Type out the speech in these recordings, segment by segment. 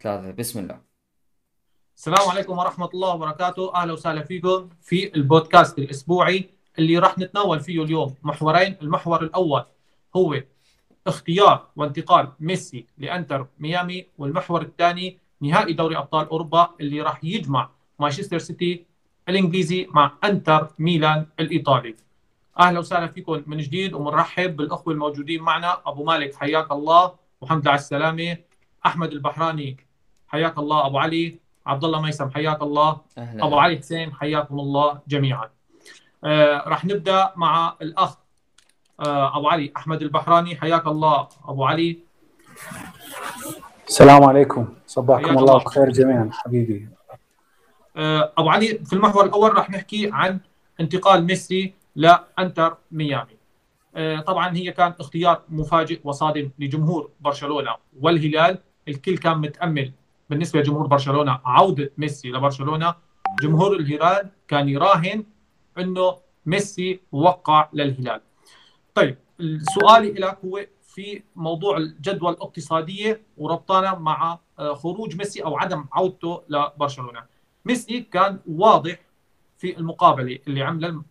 ثلاثة. بسم الله. السلام عليكم ورحمة الله وبركاته. أهلا وسهلا فيكم في البودكاست الأسبوعي اللي راح نتناول فيه اليوم محورين. المحور الأول هو اختيار وانتقال ميسي لأنتر ميامي والمحور الثاني نهائي دوري أبطال أوروبا اللي راح يجمع مانشستر سيتي الإنجليزي مع أنتر ميلان الإيطالي. أهلا وسهلا فيكم من جديد ومنرحب بالأخوة الموجودين معنا. أبو مالك حياك الله. وحمد على السلامة. أحمد البحراني حياك الله. أبو علي عبد الله ميسم حياك الله. أهلا. أبو علي حسين حياكم الله جميعا. آه راح نبدأ مع الأخ آه أبو علي أحمد البحراني. حياك الله أبو علي. السلام عليكم. صباحكم الله الله. بخير جميعا حبيبي. آه أبو علي في المحور الأول راح نحكي عن انتقال ميسي لانتر ميامي. آه طبعا هي كان اختيار مفاجئ وصادم لجمهور برشلونة والهلال. الكل كان متأمل بالنسبة لجمهور برشلونة عوده ميسي لبرشلونة. جمهور الهلال كان يراهن إنه ميسي وقع للهلال. طيب سؤالي لك هو في موضوع الجدوى الاقتصادية وربطنا مع آه، خروج ميسي أو عدم عودته لبرشلونة. ميسي كان واضح في المقابلة اللي عملها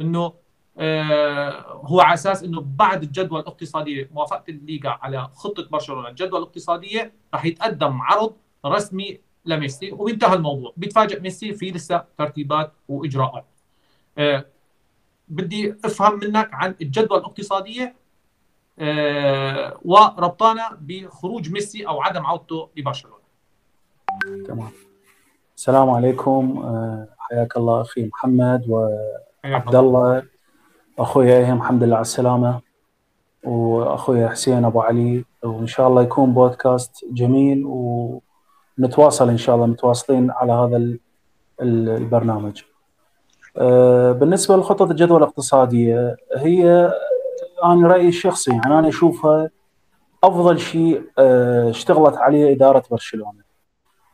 إنه آه، هو على أساس إنه بعد الجدوى الاقتصادية موافقة الليغا على خطة برشلونة الجدوى الاقتصادية راح يتقدم عرض رسمي لميسي وبينتهى الموضوع. بيتفاجئ ميسي في لسه ترتيبات وإجراءات. آه، بدي أفهم منك عن الجدوى الاقتصادية آه، وربطانا بخروج ميسي أو عدم عودته لبرشلونه تمام. السلام عليكم. آه، حياك الله أخي محمد وعبد الله. أخوي إيهم الحمد لله على السلامة. وأخوي حسين أبو علي. وإن شاء الله يكون بودكاست جميل ونتواصل إن شاء الله متواصلين على هذا ال- ال- البرنامج. آه، بالنسبة لخطط الجدوى الاقتصادية هي أنا رأيي الشخصي يعني أنا أشوفها أفضل شيء آه، اشتغلت عليه إدارة برشلونة.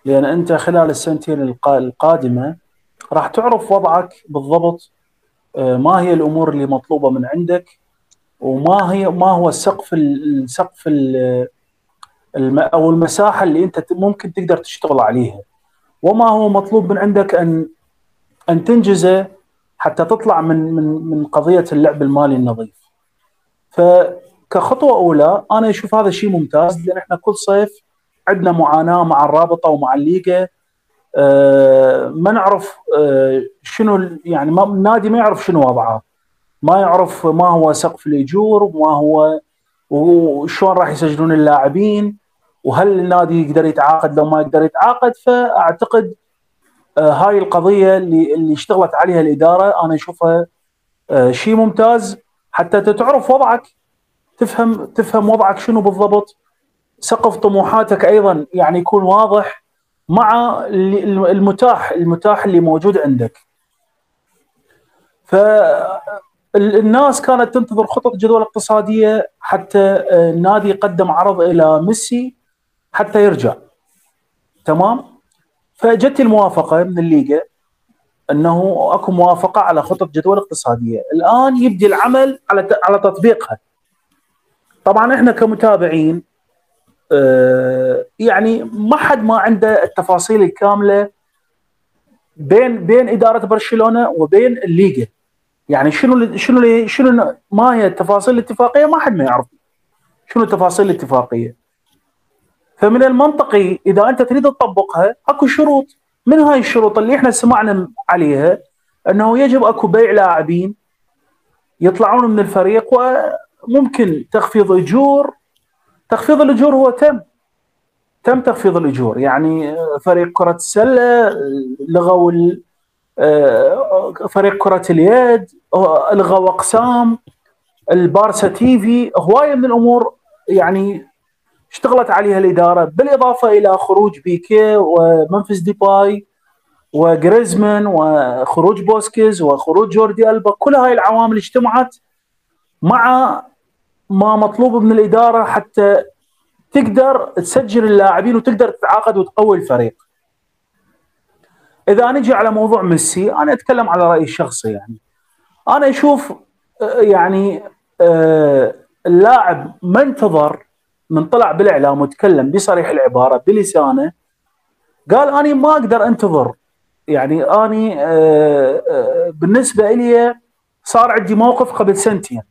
لأن أنت خلال السنتين القا- القادمة راح تعرف وضعك بالضبط آه، ما هي الأمور اللي مطلوبة من عندك وما هي ما هو السقف ال- السقف أو المساحة اللي أنت ممكن تقدر تشتغل عليها. وما هو مطلوب من عندك ان أن تنجزه حتى تطلع من من من قضية اللعب المالي النظيف. فكخطوه أولى أنا أشوف هذا شيء ممتاز لأن إحنا كل صيف عندنا معاناة مع الرابطة ومع الليغا. آه، ما نعرف آه، شنو يعني ما النادي ما يعرف شنو وضعه. ما يعرف ما هو سقف الأجور وما هو وشلون راح يسجلون اللاعبين. وهل النادي يقدر يتعاقد؟ لو ما يقدر يتعاقد فأعتقد آه، هاي القضية اللي اللي اشتغلت عليها الإدارة أنا أشوفها آه، شيء ممتاز. حتى تعرف وضعك تفهم تفهم وضعك شنو بالضبط. سقف طموحاتك أيضا يعني يكون واضح مع المتاح المتاح اللي موجود عندك. فالناس كانت تنتظر خطط جدول اقتصادية حتى آه، النادي يقدم عرض إلى ميسي. حتى يرجع. تمام؟ فجت الموافقة من الليغا أنه أكو موافقة على خطط جدول اقتصادية. الآن يبدي العمل على على تطبيقها. طبعا إحنا كمتابعين آه، يعني ما حد ما عنده التفاصيل الكاملة بين بين إدارة برشلونة وبين الليغا. يعني شنو شنو شنو ما هي التفاصيل الاتفاقية؟ ما حد ما يعرف. شنو التفاصيل الاتفاقية؟ فمن المنطقي إذا أنت تريد تطبقها أكو شروط. من هاي الشروط اللي إحنا سمعنا عليها؟ أنه يجب أكو بيع لاعبين يطلعون من الفريق وممكن تخفيض اجور تخفيض الأجور هو تم. تم تخفيض الأجور. يعني فريق كرة السلة لغوا فريق كرة اليد الغوا أقسام. البارسا تي في هواية من الأمور يعني اشتغلت عليها الإدارة بالإضافة إلى خروج بيكي وممفيس ديباي وجريزمان وخروج بوسكيتس وخروج جوردي ألبا كل هاي العوامل اجتمعت مع ما مطلوب من الإدارة حتى تقدر تسجل اللاعبين وتقدر تتعاقد وتقوي الفريق. إذا نجي على موضوع ميسي أنا أتكلم على رأيي الشخصي يعني. أنا أشوف آه، يعني آه، اللاعب ما انتظر من طلع بالإعلام وتكلم بصريح العبارة بلسانه قال أنا ما أقدر أنتظر. يعني أني آه، آه، بالنسبة لي صار عندي موقف قبل سنتين.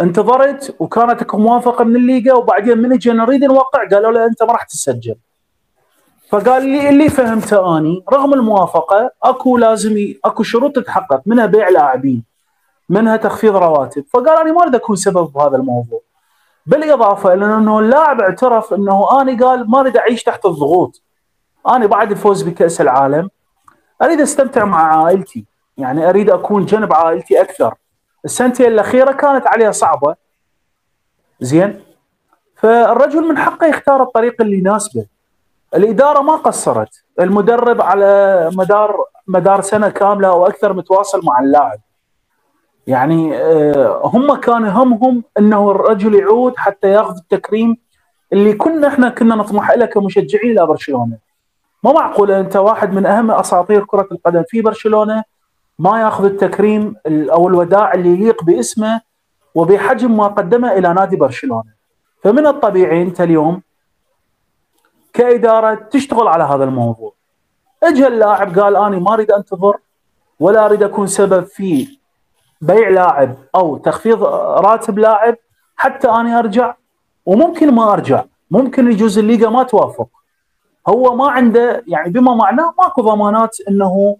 انتظرت وكانت موافقة من الليجا وبعدين من اجينا نريد نوقع قالوا له أنت ما راح تسجل. فقال لي اللي فهمته أني رغم الموافقة أكو لازم أكو شروط تتحقق منها بيع لاعبين منها تخفيض رواتب. فقال أنا ما أريد أكون سبب بهذا الموضوع. بالاضافة إلى أنه اللاعب اعترف أنه أنا قال ما أريد أعيش تحت الضغوط. أنا بعد الفوز بكأس العالم أريد أستمتع مع عائلتي. يعني أريد أكون جنب عائلتي أكثر. السنتين الأخيرة كانت عليها صعبة. زين؟ فالرجل من حقه يختار الطريق اللي يناسبه. الإدارة ما قصرت. المدرب على مدار مدار سنة كاملة أو أكثر متواصل مع اللاعب. يعني آه، هم كان همهم إنه الرجل يعود حتى ياخذ التكريم اللي كنا إحنا كنا نطمح له كمشجعين إلى برشلونه ما معقول أنت واحد من أهم أساطير كرة القدم في برشلونة ما ياخذ التكريم أو الوداع اللي يليق باسمه وبحجم ما قدمه إلى نادي برشلونة. فمن الطبيعي أنت اليوم كإدارة تشتغل على هذا الموضوع. اجى اللاعب قال أنا ما أريد أنتظر ولا أريد أكون سبب في بيع لاعب أو تخفيض راتب لاعب حتى أنا أرجع وممكن ما أرجع ممكن يجوز الليغا ما توافق. هو ما عنده يعني بما معناه ماكو ضمانات إنه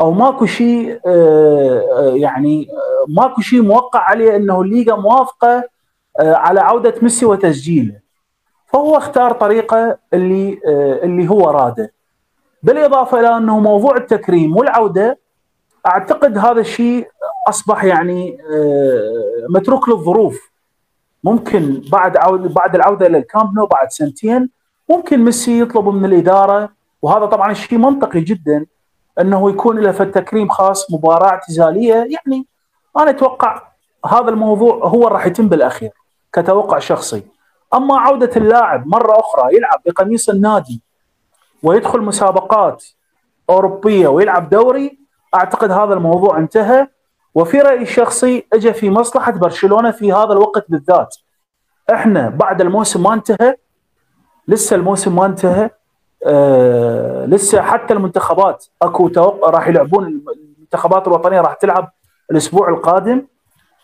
أو ماكو شيء آه، آه، يعني آه، ماكو شيء موقع عليه إنه الليغا موافقة على عودة ميسي وتسجيله. فهو اختار طريقة اللي اللي هو راده. بالإضافة إلى إنه موضوع التكريم والعودة أعتقد هذا الشيء أصبح يعني متروك للظروف. ممكن بعد عودة بعد العودة إلى الكامب نو بعد سنتين ممكن ميسي يطلب من الإدارة وهذا طبعا شيء منطقي جدا إنه يكون له تكريم خاص مباراة اعتزالية. يعني أنا أتوقع هذا الموضوع هو راح يتم بالأخير كتوقع شخصي. أما عودة اللاعب مرة أخرى يلعب بقميص النادي ويدخل مسابقات أوروبية ويلعب دوري أعتقد هذا الموضوع انتهى وفي رأيي الشخصي اجى في مصلحة برشلونة في هذا الوقت بالذات. إحنا بعد الموسم ما انتهى لسه الموسم ما انتهى آه لسه حتى المنتخبات أكو توقع راح يلعبون المنتخبات الوطنية راح تلعب الأسبوع القادم.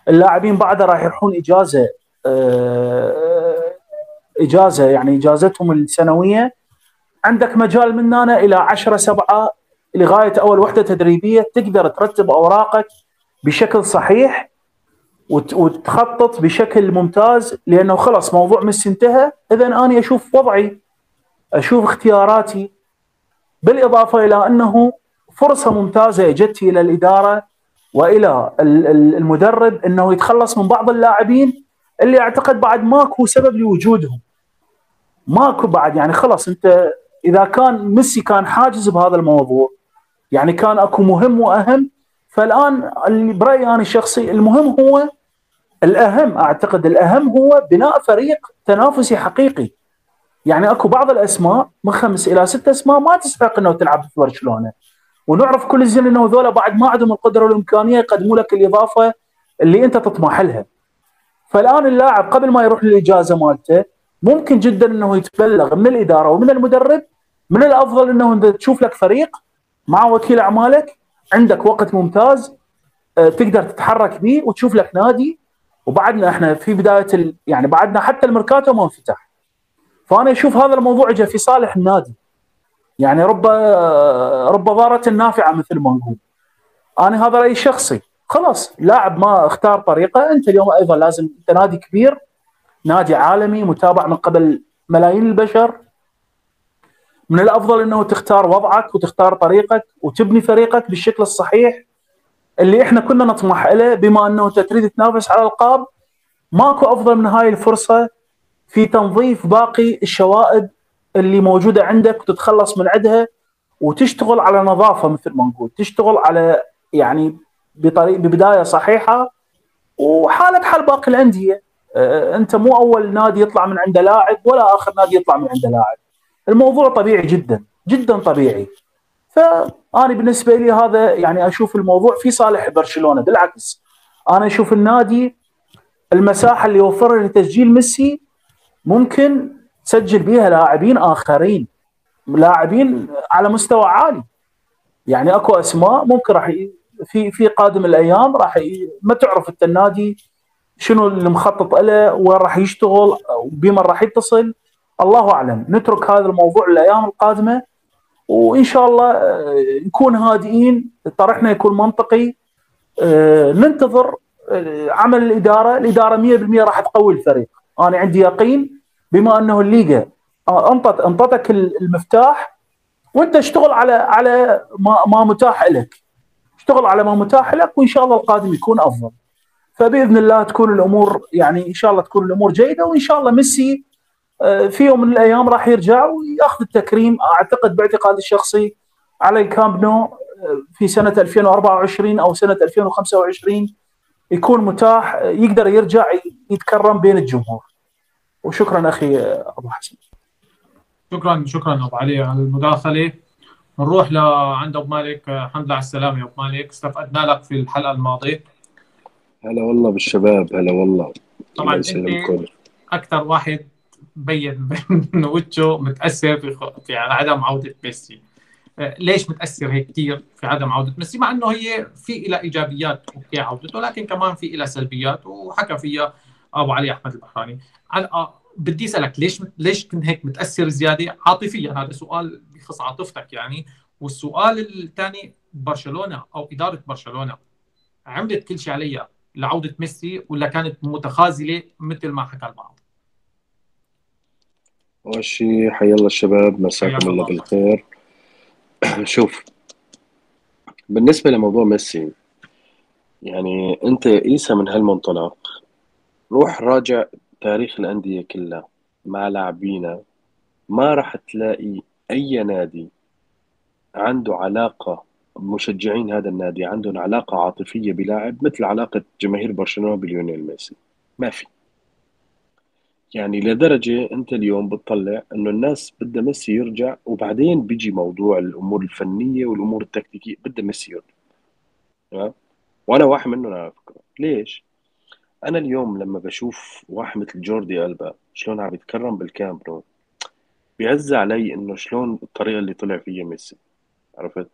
اللاعبين بعدها راح يروحون إجازة آه إجازة يعني إجازتهم السنوية. عندك مجال من هنا إلى 10 7 لغاية أول وحدة تدريبية تقدر ترتب أوراقك بشكل صحيح وتخطط بشكل ممتاز لأنه خلص موضوع ميسي انتهى. اذا أنا أشوف وضعي أشوف اختياراتي. بالإضافة إلى أنه فرصة ممتازة جت إلى الإدارة وإلى المدرب إنه يتخلص من بعض اللاعبين اللي أعتقد بعد ماكو سبب لوجودهم. ماكو بعد يعني خلص أنت إذا كان ميسي كان حاجز بهذا الموضوع يعني كان اكو مهم واهم. فالآن اللي برأيي أنا الشخصي المهم هو الأهم أعتقد الأهم هو بناء فريق تنافسي حقيقي. يعني أكو بعض الأسماء من خمس إلى ست أسماء ما تستحق إنه تلعب في برشلونة. ونعرف كل الزين إنه ذولا بعد ما عندهم القدرة والإمكانية يقدموا لك الإضافة اللي أنت تطمح لها. فالآن اللاعب قبل ما يروح للإجازة مالته ممكن جدا إنه يتبلغ من الإدارة ومن المدرب من الأفضل إنه تشوف لك فريق مع وكيل أعمالك عندك وقت ممتاز آه، تقدر تتحرك به وتشوف لك نادي. وبعدنا إحنا في بداية ال... يعني بعدنا حتى الميركاتو ما انفتح فأنا أشوف هذا الموضوع جاء في صالح النادي. يعني رب رب ضارة نافعة مثل ما نقول. أنا هذا رأيي الشخصي. خلاص لاعب ما اختار طريقه أنت اليوم أيضا لازم أنت نادي كبير نادي عالمي متابع من قبل ملايين البشر. من الأفضل إنه تختار وضعك وتختار طريقك وتبني فريقك بالشكل الصحيح اللي إحنا كنا نطمح إليه بما إنه أنت تريد تنافس على الألقاب ماكو أفضل من هاي الفرصة في تنظيف باقي الشوائب اللي موجودة عندك وتتخلص من عندها وتشتغل على نظافة مثل ما نقول تشتغل على يعني بطريق ببداية صحيحة وحالة بحال باقي الأندية. أه، أنت مو أول نادي يطلع من عنده لاعب ولا آخر نادي يطلع من عنده لاعب. الموضوع طبيعي جدا جدا طبيعي. فأنا بالنسبة لي هذا يعني أشوف الموضوع في صالح برشلونة بالعكس. أنا أشوف النادي المساحة اللي وفرها لتسجيل ميسي ممكن تسجل بها لاعبين آخرين لاعبين على مستوى عالي. يعني أكو أسماء ممكن راح في في قادم الأيام راح ما تعرف أنت النادي شنو اللي مخطط له وين راح يشتغل بمن راح يتصل. الله أعلم. نترك هذا الموضوع للأيام القادمة وإن شاء الله آه، نكون هادئين طرحنا يكون منطقي آه، ننتظر آه، عمل الإدارة، الإدارة 100% راح تقوي الفريق، أنا عندي يقين بما أنه الليغا. انطت أنطتك المفتاح. وأنت اشتغل على على ما, ما متاح لك. اشتغل على ما متاح لك وإن شاء الله القادم يكون أفضل. فبإذن الله تكون الأمور يعني إن شاء الله تكون الأمور جيدة وإن شاء الله ميسي في يوم من الأيام راح يرجع ويأخذ التكريم أعتقد باعتقادي الشخصي على الكامب نو في سنة 2024 أو سنة 2025 يكون متاح يقدر يرجع يتكرم بين الجمهور. وشكرا أخي أبو حسن. شكرا شكرا أبو علي على المداخلة. نروح لعند أبو مالك الحمد لله على السلامة يا أبو مالك. استفدنا لك في الحلقة الماضية. هلا والله بالشباب هلا والله. طبعا أنت أكثر واحد بين إنه وجهه متأثر في, في عدم عودة ميسي. آه، ليش متأثر هيك كثير في عدم عودة ميسي؟ مع إنه هي في لها إيجابيات أوكي عودته لكن كمان في لها سلبيات وحكى فيها أبو علي أحمد البحراني. آه، بدي أسألك ليش ليش كنت هيك متأثر زيادة؟ عاطفيا هذا سؤال بخص عاطفتك يعني. والسؤال الثاني برشلونة أو إدارة برشلونة عملت كل شيء عليها لعودة ميسي ولا كانت متخاذلة مثل ما حكى البعض؟ شيء حيا الله الشباب مساكم الله بالخير. شوف بالنسبة لموضوع ميسي يعني أنت قيسها من هالمنطلق. روح راجع تاريخ الأندية كلها مع لاعبينا. ما راح تلاقي أي نادي عنده علاقة مشجعين هذا النادي عندهم علاقة عاطفية بلاعب مثل علاقة جماهير برشلونة بليونيل ميسي. ما في. يعني لدرجة أنت اليوم بتطلع إنه الناس بدها ميسي يرجع وبعدين بيجي موضوع الأمور الفنية والأمور التكتيكية بدها ميسي يرجع تمام وأنا واحد منهم على فكرة ليش؟ أنا اليوم لما بشوف واحد مثل جوردي ألبا شلون عم يتكرم بالكامب نو بيعز علي إنه شلون الطريقة اللي طلع فيها ميسي عرفت؟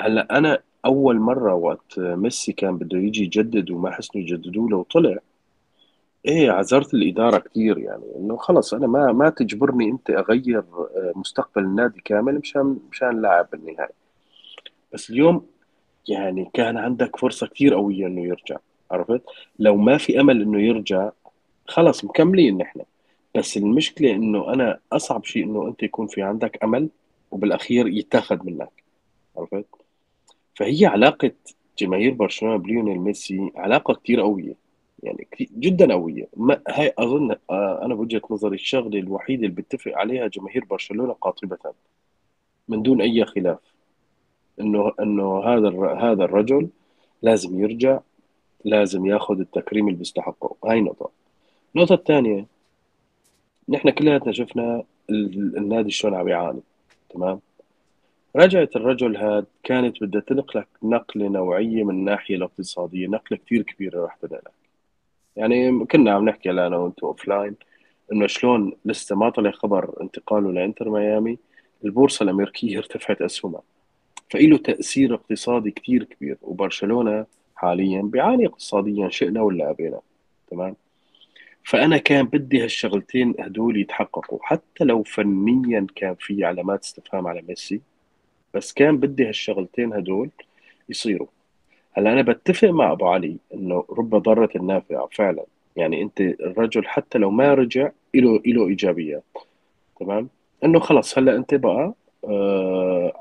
هلأ أنا أول مرة وقت ميسي كان بده يجي يجدد وما حسنوا يجددوا له وطلع إيه عذرت الإدارة كثير يعني إنه خلص أنا ما ما تجبرني أنت أغير آه، مستقبل النادي كامل مشان مشان لاعب بالنهاية. بس اليوم يعني كان عندك فرصة كثير قوية إنه يرجع عرفت؟ لو ما في أمل إنه يرجع خلص مكملين نحن. بس المشكلة إنه أنا أصعب شيء إنه أنت يكون في عندك أمل وبالأخير يتاخذ منك عرفت؟ فهي علاقة جماهير برشلونة بليونيل ميسي علاقة كثير قوية. يعني جدا قوية. ما هاي أظن آه، أنا بوجهة نظري الشغلة الوحيدة اللي بتفق عليها جماهير برشلونة قاطبة. من دون أي خلاف. إنه إنه هذا هذا الرجل لازم يرجع لازم ياخذ التكريم اللي بيستحقه. هاي نقطة. النقطة الثانية نحن كلياتنا شفنا النادي شلون عم يعاني. تمام؟ رجعت الرجل هذا كانت بدها تنقلك نقلة نوعية من الناحية الاقتصادية. نقلة كثير كبيرة راح تنقلك. يعني كنا عم نحكي أنا وانت offline إنه شلون لسه ما طلع خبر انتقاله لإنتر ميامي البورصة الأمريكية ارتفعت أسهمها فإله تأثير اقتصادي كثير كبير وبرشلونة حاليا بيعاني اقتصاديا شئنا ولا أبينا تمام؟ فأنا كان بدي هالشغلتين هدول يتحققوا حتى لو فنيا كان في علامات استفهام على ميسي بس كان بدي هالشغلتين هدول يصيروا. هلا أنا بتفق مع أبو علي إنه رب ضارة النافعه فعلا. يعني أنت الرجل حتى لو ما رجع له له ايجابيات تمام؟ إنه خلص هلا أنت بقى آه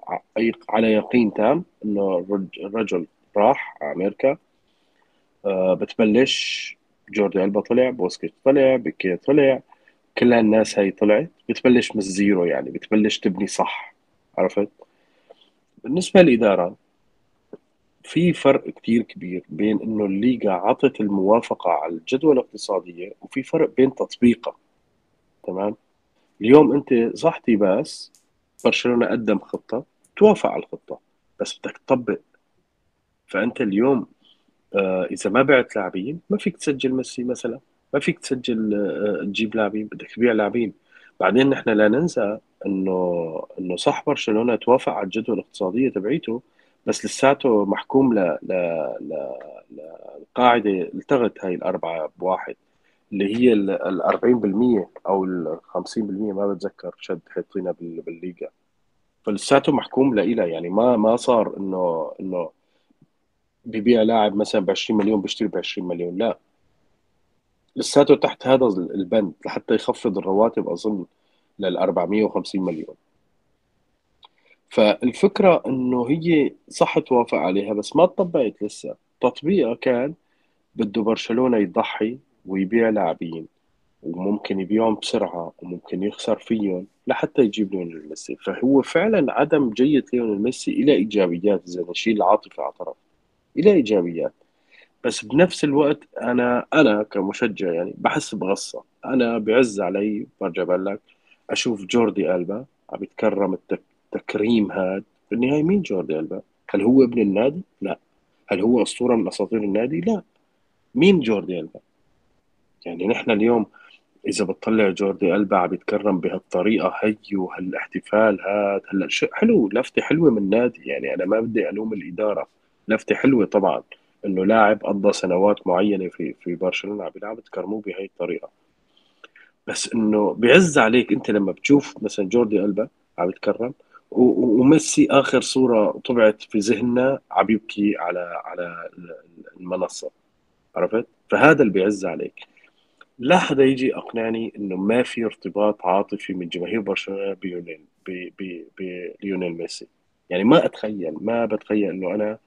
على يقين تام إنه الرجل راح على أمريكا. آه بتبلش جوردي ألبا طلع بوسكيتس طلع بيكي طلع كل هالناس هاي طلعت. بتبلش من ال zero يعني بتبلش تبني صح. عرفت؟ بالنسبة للاداره في فرق كتير كبير بين إنه الليغا عطت الموافقة على الجدوى الاقتصادية وفي فرق بين تطبيقها. تمام؟ اليوم أنت صحتي بس برشلونة قدم خطة توافق على الخطة بس بدك تطبق. فأنت اليوم آه إذا ما بعت لاعبين ما فيك تسجل ميسي مثلا ما فيك تسجل آه تجيب لاعبين بدك تبيع لاعبين. بعدين نحن لا ننسى إنه إنه صح برشلونة توافق على الجدوى الاقتصادية تبعيته بس لساته محكوم ل ل ل للقاعده التغت هاي الأربعة بواحد اللي هي ال 40% أو ال 50% ما بتذكر شد حيطينا بال- بالليغا. فلساته محكوم لإلها يعني ما ما صار انه إنه ببيع لاعب مثلا ب 20 مليون بيشتري ب 20 مليون لا. لساته تحت هذا البند لحتى يخفض الرواتب أظن لل 450 مليون. فالفكرة إنه هي صح توافق عليها بس ما تطبقت لسه. تطبيقها كان بده برشلونة يضحي ويبيع لاعبين وممكن يبيعهم بسرعة وممكن يخسر فيهم لحتى يجيب ليونيل ميسي. فهو فعلا عدم جية ليونيل ميسي له إيجابيات إذا نشيل العاطفه على طرف له إيجابيات. بس بنفس الوقت أنا أنا كمشجع يعني بحس بغصة. أنا بعز علي برجع بقول لك أشوف جوردي ألبا عم يتكرم التك... تكريم هذا بالنهايه مين جوردي ألبا؟ هل هو ابن النادي؟ لا هل هو أسطورة من أساطير النادي؟ لا مين جوردي ألبا؟ يعني نحن اليوم إذا بتطلع جوردي ألبا عم يتكرم بهالطريقة هي وهالاحتفال هذا هلا شو حلو لفتة حلوة من النادي يعني أنا ما بدي ألوم الإدارة لفتة حلوة طبعا إنه لاعب قضى سنوات معينة في في برشلونة عم يلعب تكرموه بهي الطريقة بس إنه بيعز عليك أنت لما بتشوف مثلا جوردي ألبا عم يتكرم وميسي آخر صورة طبعت في ذهننا عم يبكي على على المنصة عرفت؟ فهذا اللي بيعز عليك. لا حدا يجي أقنعني إنه ما في ارتباط عاطفي من جماهير برشلونة بيونيل ب- ب- بليونيل ميسي. يعني ما أتخيل ما بتخيل إنه أنا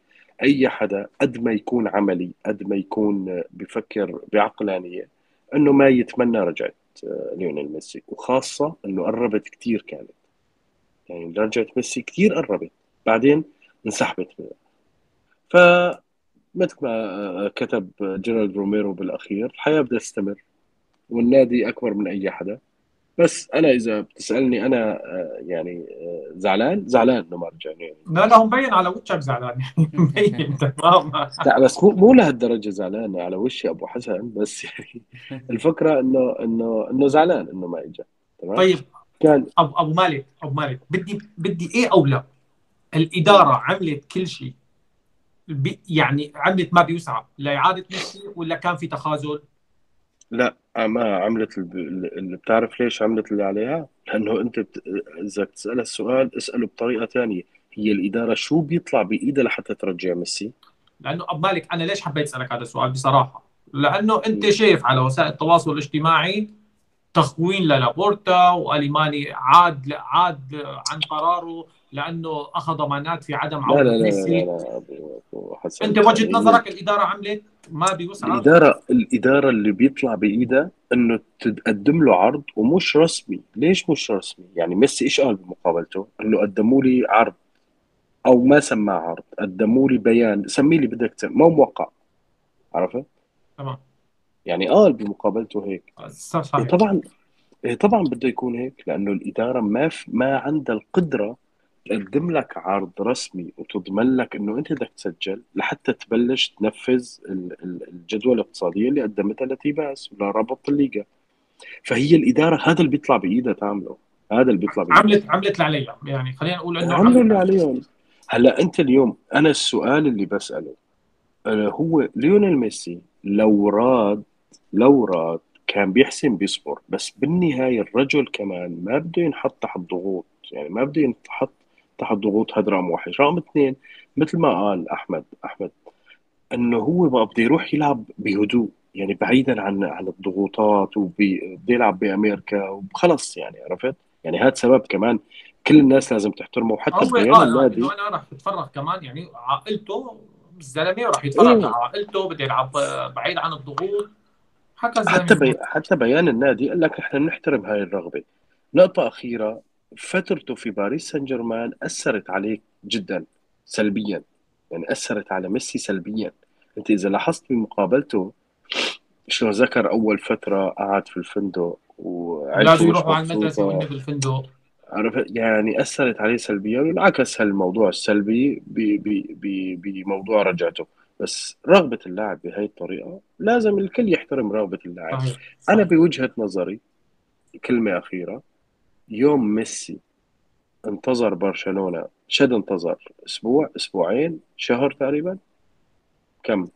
أي حدا قد ما يكون عملي قد ما يكون بفكر بعقلانية إنه ما يتمنى رجعه آه، ليونيل ميسي. وخاصة إنه قربت كثير كانت. يعني رجعه ميسي كثير قربت. بعدين انسحبت منها. فمثل ما آه، كتب جيرارد روميرو بالأخير الحياة بدها تستمر والنادي أكبر من أي حدا. بس أنا إذا بتسألني أنا آه، يعني آه، زعلان؟ زعلان إنه ما رجع. يعني لا لا هو مبين على وجهك زعلان. يعني مبين تمام لا بس مو مو لهالدرجة زعلان على وشي أبو حسن. بس يعني الفكرة إنه إنه إنه زعلان إنه ما اجى تمام؟ طيب كان ابو أبو مالك أبو مالك بدي بدي إيه اولى الإدارة عملت كل شيء يعني عملت ما بيوسع لاعاده ميسي ولا كان في تخاذل؟ لا ما عملت اللي بتعرف ليش عملت اللي عليها لأنه أنت بت... إذا بتسالها السؤال اسأله بطريقة ثانية هي الإدارة شو بيطلع بإيدها لحتى ترجع ميسي لأنه ابو مالك أنا ليش حبيت أسألك هذا السؤال بصراحة؟ لأنه أنت. شايف على وسائل التواصل الاجتماعي تخوين للابورتا واليماني عاد عاد عن قراره لأنه أخذ ضمانات في عدم لا عوده لا لا لا, لا أبو حسن. أنت يعني نظرك الإدارة عملت؟ ما بيوسع الإدارة الإدارة اللي بيطلع بإيدها إنه تقدم له عرض ومش رسمي، ليش مش رسمي؟ يعني ميسي إيش قال بمقابلته؟ إنه قدموا لي عرض أو ما سماه عرض، قدموا لي بيان، سميه اللي بدك ما موقع. عرفت؟ تمام. يعني قال بمقابلته هيك، إيه صحيح. طبعا إيه طبعا بده يكون هيك لأنه الإدارة ما في ما عندها القدرة تقدم لك عرض رسمي وتضمن لك إنه أنت بدك تسجل لحتى تبلش تنفذ ال- ال- الجدوى الاقتصادية اللي قدمتها لتيباس ولرابطه الليغا. فهي الإدارة هذا اللي بيطلع بإيدها تعمله. هذا اللي بيطلع بإيدها. عملت عملت اللي عليها. يعني خلينا نقول إنه عملوا اللي عليهم. هلأ أنت اليوم أنا السؤال اللي بسأله آه، هو ليونيل ميسي لو راد لو راد كان بيحسن بيصبر بس بالنهاية الرجل كمان ما بده ينحط تحت ضغوط يعني ما بده ينحط تحت ضغوط هذا رقم واحد رقم اثنين مثل ما قال أحمد أحمد إنه هو بقى بده يروح يلعب بهدوء يعني بعيدا عن عن الضغوطات وبده يلعب بأمريكا وخلص يعني عرفت؟ يعني هذا سبب كمان كل الناس لازم تحترمه وحتى لا النادي. أنا راح أتفرغ كمان يعني عائلته الزلمة راح يتفرغ إيه. عائلته بده يلعب بعيد عن الضغوط. حكى حتى بي... حتى بيان النادي قال لك نحن بنحترم هاي الرغبة. نقطة أخيرة فترته في باريس سان جيرمان أثرت عليه جدا سلبيا. يعني أثرت على ميسي سلبيا. أنت إذا لاحظت بمقابلته شلون ذكر أول فترة قعد في الفندق وعيلته مش يروحوا على المدرسة وانه بالفندق عرفت؟ يعني أثرت عليه سلبيا وانعكس هالموضوع السلبي ب... ب... ب... بموضوع رجعته. بس رغبة اللاعب بهي الطريقة لازم الكل يحترم رغبة اللاعب. أنا بوجهة نظري كلمة أخيرة يوم ميسي انتظر برشلونة شد انتظر أسبوع أسبوعين شهر تقريبا كم؟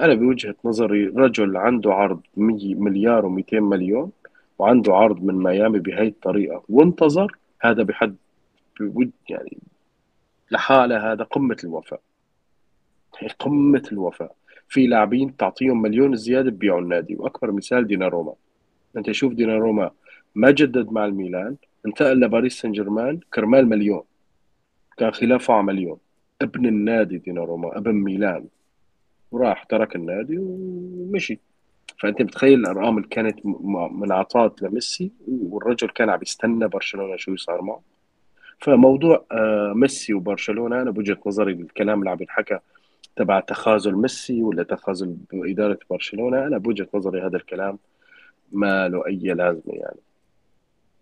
أنا بوجهة نظري رجل عنده عرض مي- مليار و200 مليون وعنده عرض من ميامي بهي الطريقة وانتظر هذا بحد بود يعني لحالة هذا قمة الوفاء. قمة الوفاء. في لاعبين تعطيهم مليون زيادة ببيعوا النادي وأكبر مثال ديناروما أنت شوف ديناروما ما جدد مع الميلان انتقل لباريس سان جيرمان كرمال مليون. كان خلافه على مليون. ابن النادي ديناروما ابن ميلان. وراح ترك النادي ومشي. فأنت متخيل الأرقام اللي كانت منعطات لميسي؟ والرجل كان عم يستنى برشلونة شو يصير معه. فموضوع آه، ميسي وبرشلونة أنا بوجهة نظري الكلام اللي عم ينحكى تبع تخاذل ميسي ولا تخاذل إدارة برشلونة؟ أنا بوجهة نظري هذا الكلام ما له أي لازمة يعني.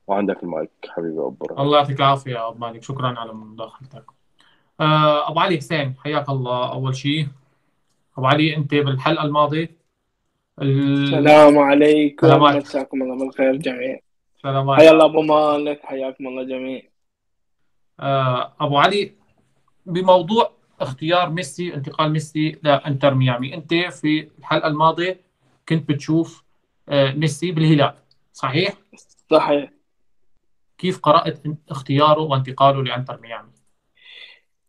وعندك المايك حبيبي أبو برهان الله يعطيك العافية يا أبو مالك. شكرا على مداخلتك. آه، أبو علي حسين حياك الله. أول شيء أبو علي أنت بالحلقة الماضية ال- السلام عليكم. مساكم الله بالخير جميعا. السلام حيا عليكم الله أبو مالك حياكم الله جميعا. آه، أبو علي بموضوع اختيار ميسي انتقال ميسي لانتر ميامي. أنت في الحلقة الماضية كنت بتشوف آه، ميسي بالهلال صحيح؟ صحيح. كيف قرأت اختياره وانتقاله لإنتر ميامي؟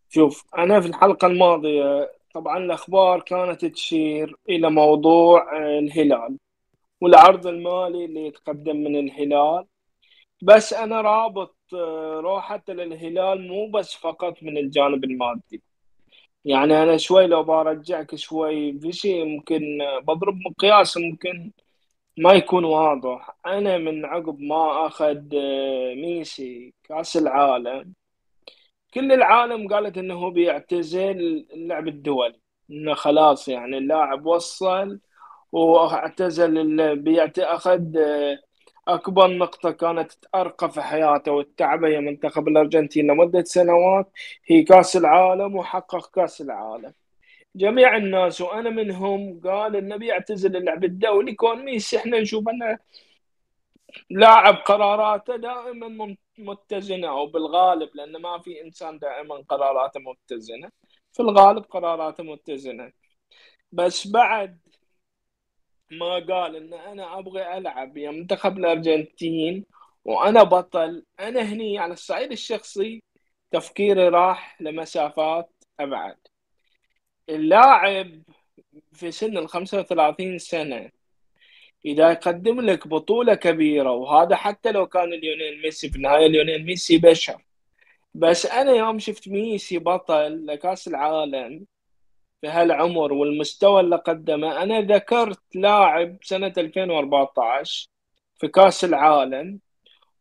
شوف أنا في الحلقة الماضية طبعا الأخبار كانت تشير إلى موضوع آه، الهلال والعرض المالي اللي يتقدم من الهلال. بس أنا رابط آه، روحته للهلال مو بس فقط من الجانب المادي. يعني أنا شوي لو برجعك شوي في شيء ممكن آه، بضرب مقياس ممكن ما يكون واضح. أنا من عقب ما أخذ آه، ميسي كأس العالم كل العالم قالت إنه بيعتزل اللعب الدولي إنه خلاص يعني اللاعب وصل وأعتزل بيعت... أخذ أكبر نقطة كانت تأرقى في حياته والتعبه هي منتخب الأرجنتين لمدة سنوات. هي كأس العالم وحقق كأس العالم. جميع الناس وأنا منهم قال انه بيعتزل اللعب الدولي كون ميسي. إحنا نشوف انه لاعب قراراته دائما متزنة أو بالغالب لأن ما في إنسان دائما قراراته متزنة. في الغالب قراراته متزنة. بس بعد ما قال إن أنا أبغى ألعب يا منتخب الأرجنتين وأنا بطل. أنا هني على الصعيد الشخصي تفكيري راح لمسافات أبعد. اللاعب في سن ال 35 سنة إذا يقدم لك بطولة كبيرة وهذا حتى لو كان ليونيل ميسي في النهاية ليونيل ميسي بشر. بس أنا يوم شفت ميسي بطل لكأس العالم في هالعمر والمستوى اللي قدمه. أنا ذكرت لاعب سنة 2014 في كأس العالم.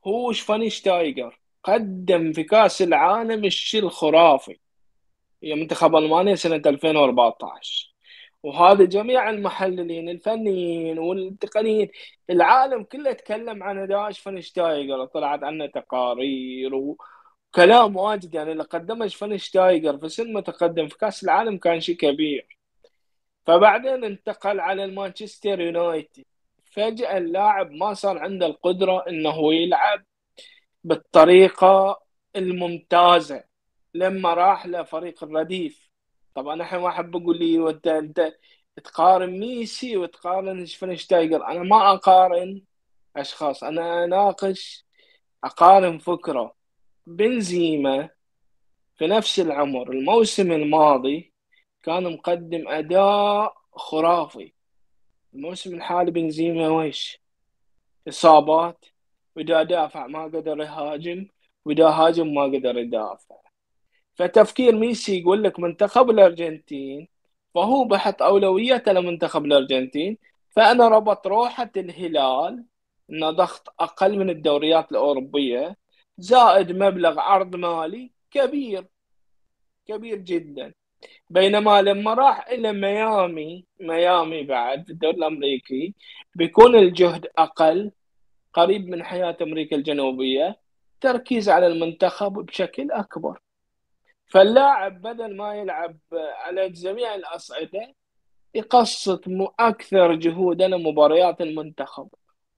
هو شفاينشتايجر قدم في كأس العالم الشيء الخرافي هي منتخب ألمانيا سنة 2014 وهذا جميع المحللين الفنيين والتقنيين العالم كله تكلم عن اداء شفاينشتايجر طلعت عنه تقارير وكلام واجد يعني اللي قدمه شفاينشتايجر في سن متقدم في كأس العالم كان شيء كبير. فبعدين انتقل على مانشستر يونايتد. فجأة اللاعب ما صار عنده القدرة إنه يلعب بالطريقة الممتازة. لما راح لفريق الرديف. طبعا الحين واحد بيقول لي وانت أنت تقارن ميسي وتقارن شفاينشتايجر أنا ما أقارن أشخاص أنا أناقش أقارن فكرة. بنزيما في نفس العمر الموسم الماضي كان مقدم أداء خرافي. الموسم الحالي بنزيما ويش؟ إصابات وإذا دافع ما قدر يهاجم وإذا هاجم ما قدر يدافع. فتفكير ميسي يقول لك منتخب الأرجنتين فهو بحط اولويته لمنتخب الأرجنتين فأنا ربط روحة الهلال إنه ضغط أقل من الدوريات الأوروبية زائد مبلغ عرض مالي كبير كبير جدا. بينما لما راح إلى ميامي ميامي بعد في الدوري الأمريكي بيكون الجهد أقل قريب من حياة أمريكا الجنوبية تركيز على المنتخب بشكل أكبر. فاللاعب بدل ما يلعب على جميع الأصعدة يقسط أكثر جهودا لمباريات المنتخب.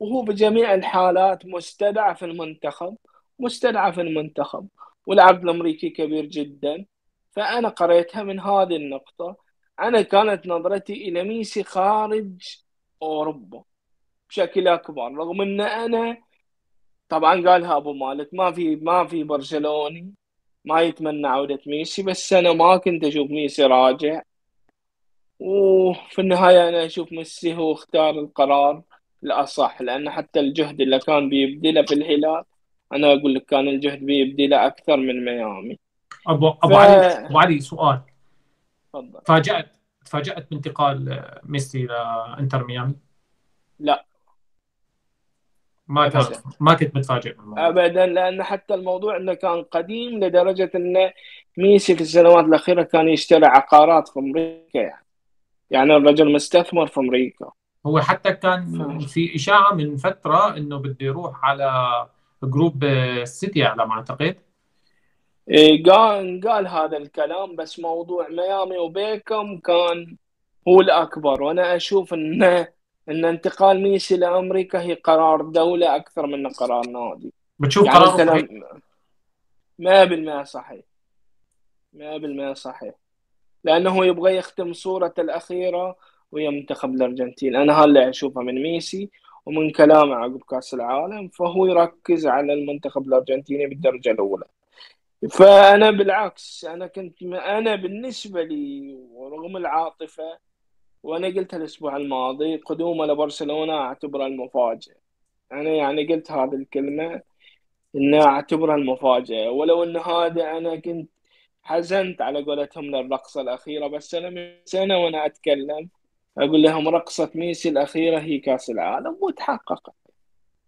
وهو بجميع الحالات مستدعى في المنتخب مستدعى في المنتخب والعرض الأمريكي كبير جدا. فأنا قريتها من هذه النقطة. أنا كانت نظرتي إلى ميسي خارج أوروبا بشكل أكبر رغم إن أنا طبعا قالها أبو مالك ما في ما في برشلوني ما يتمنى عودة ميسي بس أنا ما كنت أشوف ميسي راجع. وفي النهاية أنا أشوف ميسي هو اختار القرار الأصح لأن حتى الجهد اللي كان بيبذله في الهلال أنا أقول لك كان الجهد بيبذله أكثر من ميامي ابو أبو ف- علي أبو علي سؤال تفضل تفاجأت تفاجأت بانتقال ميسي لانتر ميامي؟ لا. ما كنت. ما كنت متفاجئ بالموضوع ابدا لأن حتى الموضوع إنه كان قديم لدرجة إن ميسي في السنوات الأخيرة كان يشتري عقارات في أمريكا يعني يعني الرجل مستثمر في أمريكا هو حتى كان في إشاعة من فترة إنه بده يروح على group آه، السيتي على ما أعتقد. إيه، قال قال هذا الكلام بس موضوع ميامي وبيكهام كان هو الأكبر. وأنا أشوف إن إن انتقال ميسي لأمريكا هي قرار دولة أكثر من قرار نادي. بتشوف يعني قراره انت صحيح؟ لم- 100% صحيح. 100% صحيح. لأنه يبغى يختم صورته الأخيرة ويا منتخب الأرجنتين. أنا هذا اللي اشوفه من ميسي. ومن كلامه عقب كأس العالم فهو يركز على المنتخب الأرجنتيني بالدرجة الأولى. فأنا بالعكس أنا كنت أنا بالنسبة لي ورغم العاطفة وأنا قلتها الأسبوع الماضي قدومه لبرشلونه اعتبرها المفاجأة. أنا يعني قلت هذه الكلمة ان اعتبرها المفاجأة. ولو إن هذا أنا كنت حزنت على قولتهم للرقصة الأخيرة بس أنا من سنة وأنا أتكلم أقول لهم رقصة ميسي الأخيرة هي كأس العالم وتحققت.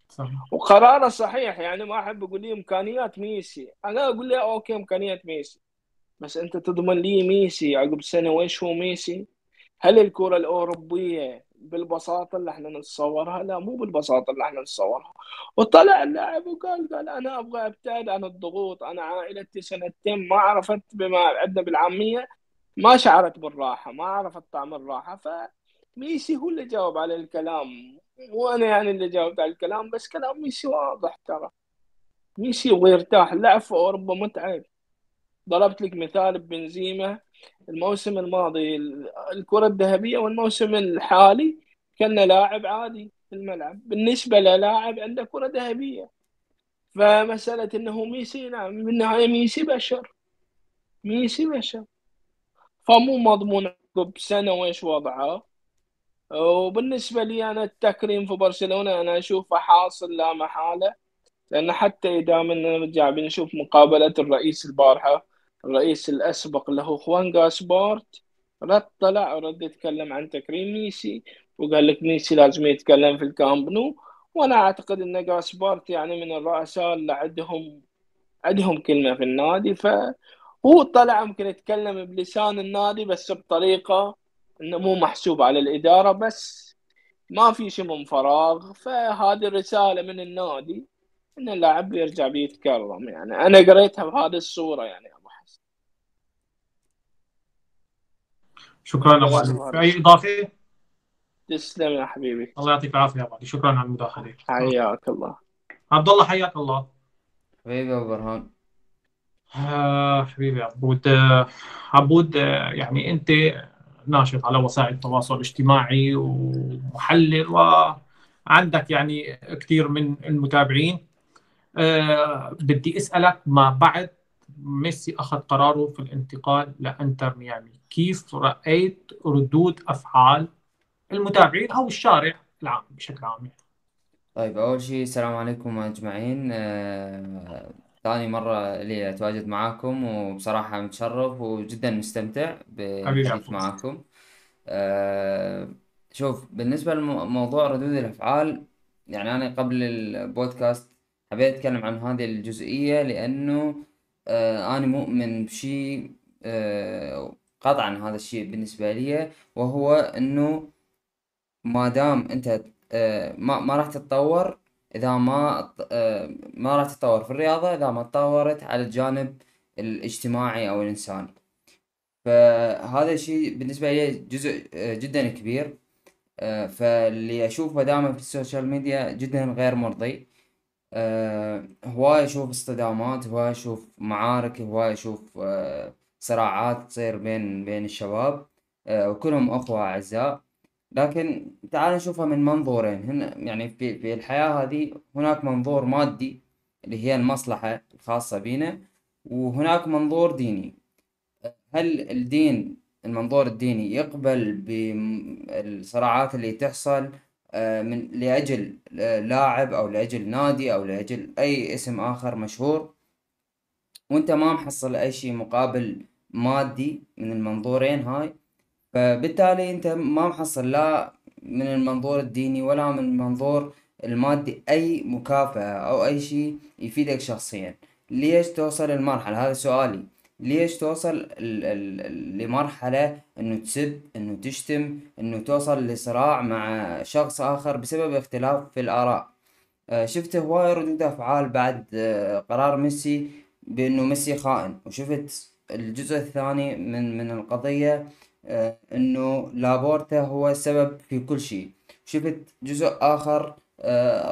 صحيح. وقراره صحيح يعني ما أحب أقول لي إمكانيات ميسي. أنا أقول له okay إمكانيات ميسي. بس أنت تضمن لي ميسي عقب سنة وإيش هو ميسي؟ هل الكرة الأوروبية بالبساطة اللي إحنا نتصورها؟ لا مو بالبساطة اللي إحنا نتصورها. وطلع اللاعب وقال قال أنا أبغى أبتعد عن الضغوط. أنا عائلتي سنتين ما عرفت بما عندنا بالعامية ما شعرت بالراحة ما عرفت طعم الراحة. فميسي هو اللي جاوب على الكلام. وأنا يعني اللي جاوبت على الكلام بس كلام ميسي واضح ترى. ميسي يبغى يرتاح اللعب في أوروبا متعب. ضربت لك مثال ببنزيما. الموسم الماضي الكرة الذهبية والموسم الحالي كان لاعب عادي في الملعب. بالنسبة للاعب عنده كرة ذهبية. فمسألة إنه ميسي نعم في النهاية ميسي بشر. ميسي بشر. فمو مضمون عقب سنة وإيش وضعه. وبالنسبة لي أنا التكريم في برشلونة أنا أشوفه حاصل لا محالة لأن حتى إذا من نرجع بنشوف مقابلة الرئيس البارحة الرئيس الأسبق اللي هو خوان جاسبورت رد طلع ورد يتكلم عن تكريم ميسي وقال لك ميسي لازم يتكلم في الكامب نو. وأنا أعتقد أن جاسبارت يعني من الرؤساء اللي عندهم عندهم كلمة في النادي فهو طلع ممكن يتكلم بلسان النادي بس بطريقة إنه مو محسوب على الإدارة بس ما في شيء من فراغ. فهذه رساله من النادي إن اللاعب بيرجع بيتكرم. يعني أنا قريتها بهذه الصورة يعني أبو حسن. شكرا ابو علي في أي إضافة؟ تسلم يا حبيبي. الله يعطيك العافية ابو علي شكرا على المداخلة. حياك الله. عبد الله حياك الله. حبيبي أبو برهان. آه حبيبي عبود. آه عبود آه يعني أنت ناشط على وسائل التواصل الاجتماعي ومحلل وعندك يعني كثير من المتابعين. أه بدي أسألك ما بعد ميسي أخذ قراره في الانتقال لإنتر ميامي؟ كيف رأيت ردود أفعال المتابعين أو الشارع العام بشكل عام؟ طيب أول شيء السلام عليكم أجمعين. أه... ثاني مرة لي أتواجد معاكم وبصراحة متشرف وجدا مستمتع بالحديث معاكم. أه شوف بالنسبة لموضوع ردود الأفعال يعني أنا قبل البودكاست حبيت أتكلم عن هذه الجزئية لأنه أه أنا مؤمن بشيء أه قطعا هذا الشيء بالنسبة لي وهو أنه ما دام أنت ما, ما راح تتطور إذا ما ما راح تتطور في الرياضة إذا ما تطورت على الجانب الاجتماعي أو الإنساني. فهذا الشيء بالنسبة لي جزء جدا كبير. فاللي أشوفه دائما في ال social media جدا غير مرضي. هواي أشوف اصطدامات هواي أشوف معارك هواي أشوف أه صراعات تصير بين بين الشباب. وكلهم أخوة أعزاء. لكن تعال نشوفها من منظورين. هنا يعني في في الحياة هذه هناك منظور مادي اللي هي المصلحة الخاصة بينا وهناك منظور ديني. هل الدين المنظور الديني يقبل بالصراعات اللي تحصل آه، من لأجل آه، لاعب أو لأجل نادي أو لأجل أي اسم آخر مشهور؟ وأنت ما محصل أي شي مقابل مادي من المنظورين هاي. فبالتالي أنت ما محصل لا من المنظور الديني ولا من المنظور المادي أي مكافأة أو أي شي يفيدك شخصيا. ليش توصل المرحلة هذا سؤالي. ليش توصل لمرحلة إنه تسب إنه تشتم إنه توصل لصراع مع شخص آخر بسبب اختلاف في الآراء؟ آه، شفت هواي ردود أفعال بعد آه، قرار ميسي بإنه ميسي خائن وشفت الجزء الثاني من من القضية آه، إنه لابورتا هو السبب في كل شيء. شفت جزء آخر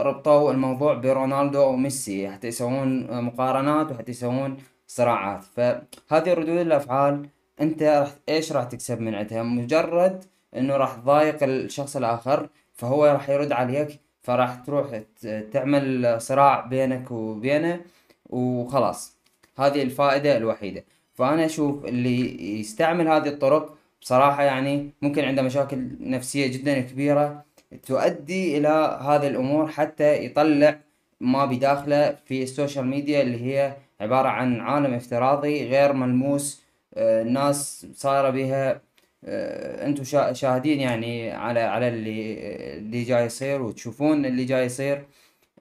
ربطوا الموضوع برونالدو وميسي. حتى يسوون مقارنات وحتى يسوون صراعات. فهذه ردود الأفعال. أنت راح إيش راح تكسب من عندها؟ مجرد إنه راح تضايق الشخص الآخر فهو راح يرد عليك فراح تروح تعمل صراع بينك وبينه وخلاص. هذه الفائدة الوحيدة. فأنا أشوف اللي يستعمل هذه الطرق بصراحة يعني ممكن عنده مشاكل نفسية جدا كبيرة تؤدي إلى هذه الأمور حتى يطلع ما بداخله في ال social media اللي هي عبارة عن عالم افتراضي غير ملموس آه، الناس صايرة بها آه، أنتم شاهدين يعني على على اللي اللي جاي يصير وتشوفون اللي جاي يصير.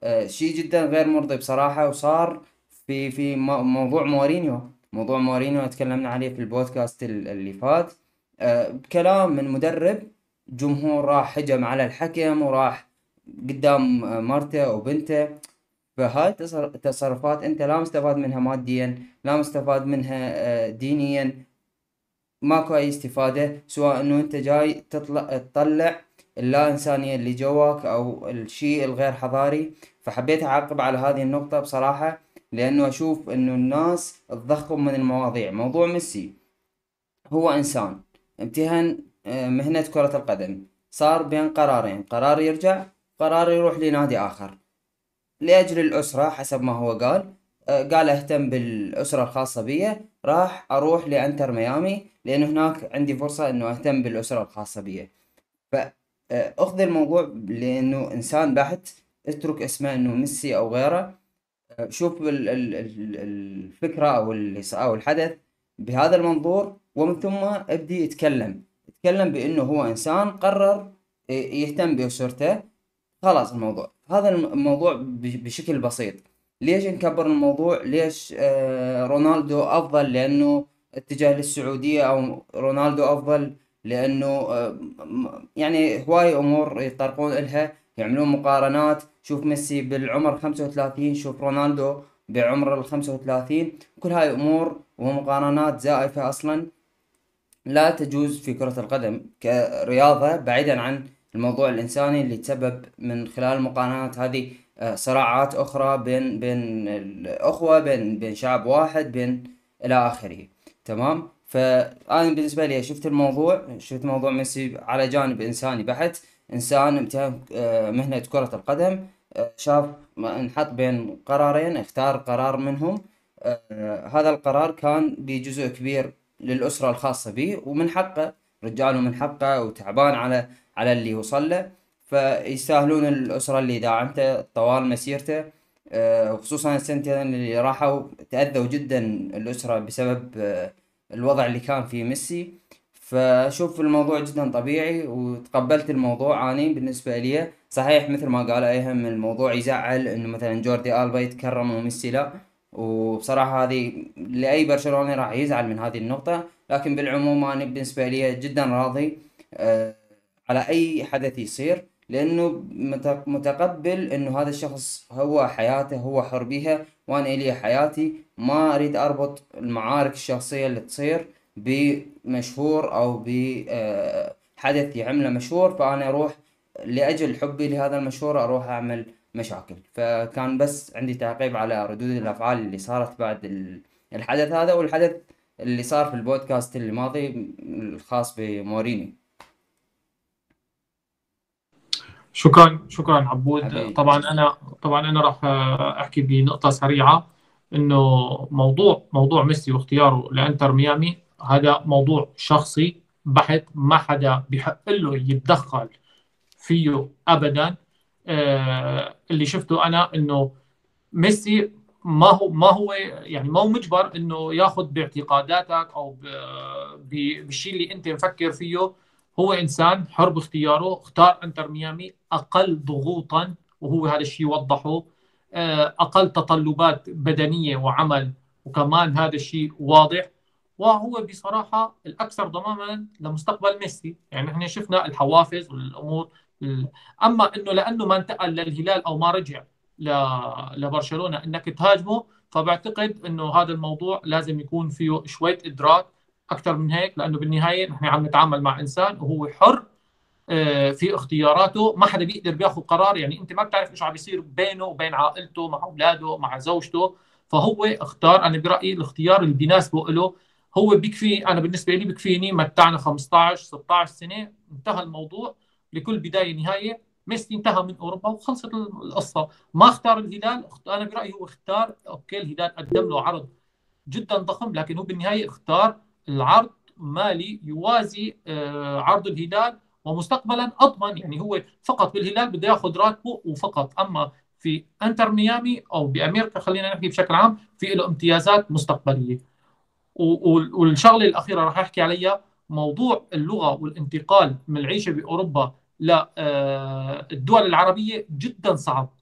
آه، شيء جدا غير مرضي بصراحة وصار في في موضوع مورينيو. موضوع مورينيو تكلمنا عليه في البودكاست اللي فات. بكلام من مدرب جمهور راح هجم على الحكم وراح قدام مرته وبنته. فهاي التصرفات انت لا مستفاد منها ماديا لا مستفاد منها آه، دينيا. ماكو أي استفادة سواء إنه أنت جاي تطلع تطلع اللا انسانية اللي جواك أو الشيء الغير حضاري. فحبيت أعقب على هذه النقطة بصراحة لأنه أشوف إنه الناس تضخم من المواضيع. موضوع ميسي هو إنسان. امتهن آه، مهنة كرة القدم. صار بين قرارين قرار يرجع قرار يروح لنادي آخر. لأجل الأسرة حسب ما هو قال آه، قال اهتم بالأسرة الخاصة بي راح أروح لأنتر ميامي لأنه هناك عندي فرصة أنه أهتم بالأسرة الخاصة بي. فأخذ الموضوع لأنه إنسان بحت اترك اسمه أنه ميسي أو غيره. آه، شوف الفكرة أو أو الحدث بهذا المنظور ومن ثم أبدي يتكلم. يتكلم بأنه هو إنسان قرر يهتم بأسرته. خلاص الموضوع. هذا الموضوع بشكل بسيط. ليش نكبر الموضوع؟ ليش آه رونالدو أفضل لأنه اتجاه للسعودية أو رونالدو أفضل لأنه آه يعني هواي أمور يطرقون لها يعملون مقارنات. شوف ميسي بالعمر 35 شوف رونالدو بعمر ال 35 كل هاي أمور ومقارنات زائفة أصلا. لا تجوز في كرة القدم كرياضة بعيدا عن الموضوع الإنساني اللي تسبب من خلال المقارنات. هذه آه، صراعات أخرى بين بين الأخوة بين بين شعب واحد بين إلى آخره. تمام؟ فأنا بالنسبة لي شفت الموضوع شفت موضوع ميسي على جانب إنساني. بحت إنسان امتهن آه، مهنة كرة القدم آه، شاف انحط بين قرارين اختار قرار منهم. هذا القرار كان بجزء كبير للأسرة الخاصة به ومن حقه رجاله من حقه وتعبان على على اللي وصل له فيستاهلون الأسرة اللي داعمته طوال مسيرته آه، خصوصا السنتين اللي راحوا تأذوا جدا الأسرة بسبب آه، الوضع اللي كان فيه ميسي. فشوف الموضوع جدا طبيعي وتقبلت الموضوع اني بالنسبة لي. صحيح مثل ما قال أيهم الموضوع يزعل إنه مثلا جوردي آلبا يتكرم وميسي لا. وبصراحة هذه لأي برشلوني راح يزعل من هذه النقطة لكن بالعموم أنا بالنسبة لي جدا راضي أه على أي حدث يصير لأنه متقبل إنه هذا الشخص هو حياته هو حر بيها وأنا إلي حياتي. ما أريد أربط المعارك الشخصية اللي تصير بمشهور أو بحدث يعمله مشهور فأنا أروح لأجل حبي لهذا المشهور أروح أعمل مشاكل. فكان بس عندي تعقيب على ردود الأفعال اللي صارت بعد الحدث هذا والحدث اللي صار في البودكاست اللي ماضي الخاص بمورينيو. شكرا شكرا عبود. حبيب. طبعا أنا طبعا أنا راح أحكي بنقطة سريعة إنه موضوع موضوع ميسي واختياره لإنتر ميامي هذا موضوع شخصي بحت ما حدا بحق له يتدخل فيه ابدا. اللي شفته أنا إنه ميسي ما هو ما هو يعني ما هو مجبر إنه ياخذ باعتقاداتك أو بالشيء اللي أنت مفكر فيه. هو إنسان حر باختياره اختار إنتر ميامي أقل ضغوطا وهو هذا الشيء وضحه. آه، أقل تطلبات بدنية وعمل وكمان هذا الشيء واضح. وهو بصراحة الأكثر ضمانا لمستقبل ميسي. يعني إحنا شفنا الحوافز والأمور أما إنه لأنه ما انتقل للهلال أو ما رجع لبرشلونة إنك تهاجمه فبعتقد إنه هذا الموضوع لازم يكون فيه شوية إدراك أكثر من هيك لأنه بالنهاية نحن عم نتعامل مع إنسان وهو حر آه، في اختياراته ما حدا بيقدر بياخذ قرار يعني أنت ما بتعرف إيش عم بيصير بينه وبين عائلته مع أولاده مع زوجته فهو اختار أنا برأيي الاختيار اللي بيناسبه له هو بيكفي أنا بالنسبة لي بيكفيني متعنا 15 16 سنة انتهى الموضوع. لكل بداية نهايه ميسي انتهى من أوروبا وخلصت القصة. ما اختار الهلال أنا برأيي هو اختار أوكي الهلال قدم له عرض جدا ضخم لكن هو بالنهاية اختار العرض مالي يوازي آه، عرض الهلال ومستقبلا أضمن. يعني هو فقط بالهلال بده ياخذ راتبه وفقط. أما في إنتر ميامي أو بامريكا خلينا نحكي بشكل عام في له امتيازات مستقبلية. والشغلة الأخيرة راح أحكي عليها موضوع اللغة والانتقال من العيشه بأوروبا للدول آه، العربية جدا صعب.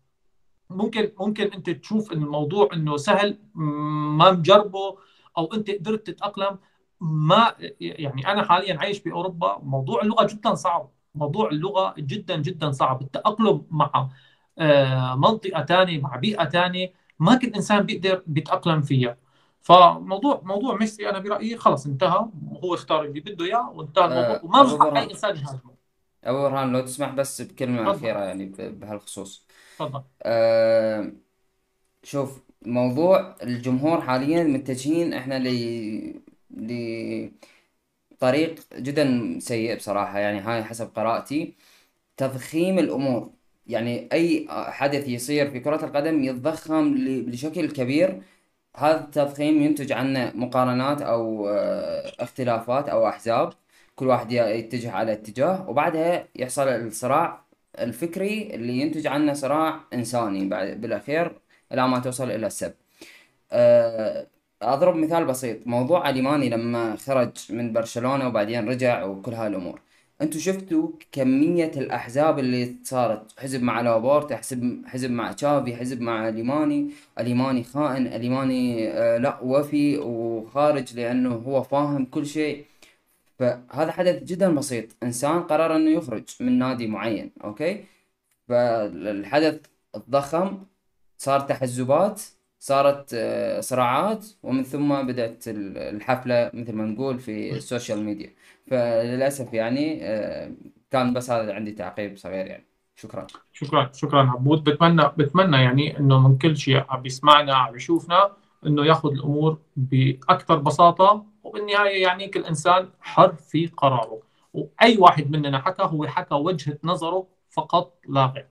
ممكن ممكن أنت تشوف ان الموضوع إنه سهل ما مجربه أو أنت قدرت تتأقلم. ما يعني أنا حاليا عايش بأوروبا موضوع اللغة جدا صعب. موضوع اللغة جدا جدا صعب. التأقلم مع آه، منطقة ثانية مع بيئة ثانية ما كل إنسان بيقدر بيتأقلم فيها. فموضوع موضوع ميسي أنا برأيي خلص انتهى. وهو اختار اللي بده إياه وانتهى الموضوع. آه، وما حق أي إنسان يهاجمه. أبو برهان لو تسمح بس بكلمة فضل. أخيرة يعني بهالخصوص. تفضل. أه شوف موضوع الجمهور حاليا متجهين إحنا ل لطريق جدا سيء بصراحة يعني هاي حسب قراءتي. تضخيم الأمور يعني أي حدث يصير في كرة القدم يتضخم بشكل كبير. هذا التضخيم ينتج عنه مقارنات أو آه، اختلافات أو أحزاب. كل واحد يتجه على اتجاه وبعدها يحصل الصراع الفكري اللي ينتج عنه صراع إنساني بعد بالأخير إلى ما توصل إلى السب. أه أضرب مثال بسيط. موضوع أليماني لما خرج من برشلونة وبعدين رجع وكل هالأمور. أنتم شفتوا كمية الأحزاب اللي صارت؟ حزب مع لابورتا حزب حزب مع تشافي حزب مع أليماني. أليماني خائن أليماني آه لا وفي وخارج لأنه هو فاهم كل شيء. فهذا حدث جدا بسيط. إنسان قرر إنه يخرج من نادي معين okay؟ فالحدث تضخم صار تحزبات صارت آه، صراعات ومن ثم بدأت الحفلة مثل ما نقول في ال social media. فللأسف يعني آه، كان بس هذا عندي تعقيب صغير يعني. شكرا. شكرا شكرا عبود. بتمنى بتمنى يعني إنه من كل شيء عم يسمعنا عم يشوفنا إنه ياخذ الأمور بأكثر بساطة. وبالنهاية يعني كل إنسان حر في قراره. وأي واحد مننا حكى هو حكى وجهة نظره فقط لا غير.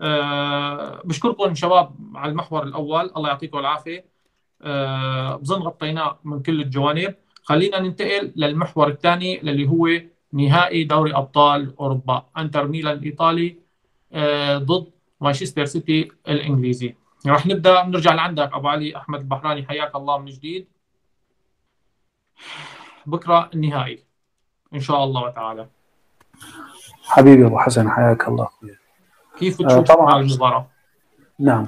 أه بشكركم شباب على المحور الأول. الله يعطيكم العافية. أه بظن غطيناه من كل الجوانب. خلينا ننتقل للمحور الثاني اللي هو نهائي دوري أبطال أوروبا. إنتر ميلان الإيطالي أه ضد مانشستر سيتي الإنجليزي. راح نبدأ بنرجع لعندك أبو علي أحمد البحراني. حياك الله من جديد. بكرة النهائي إن شاء الله تعالى. حبيبي أبو حسن حياك الله. كيف آه، تشوف طبعا. المباراة؟ نعم.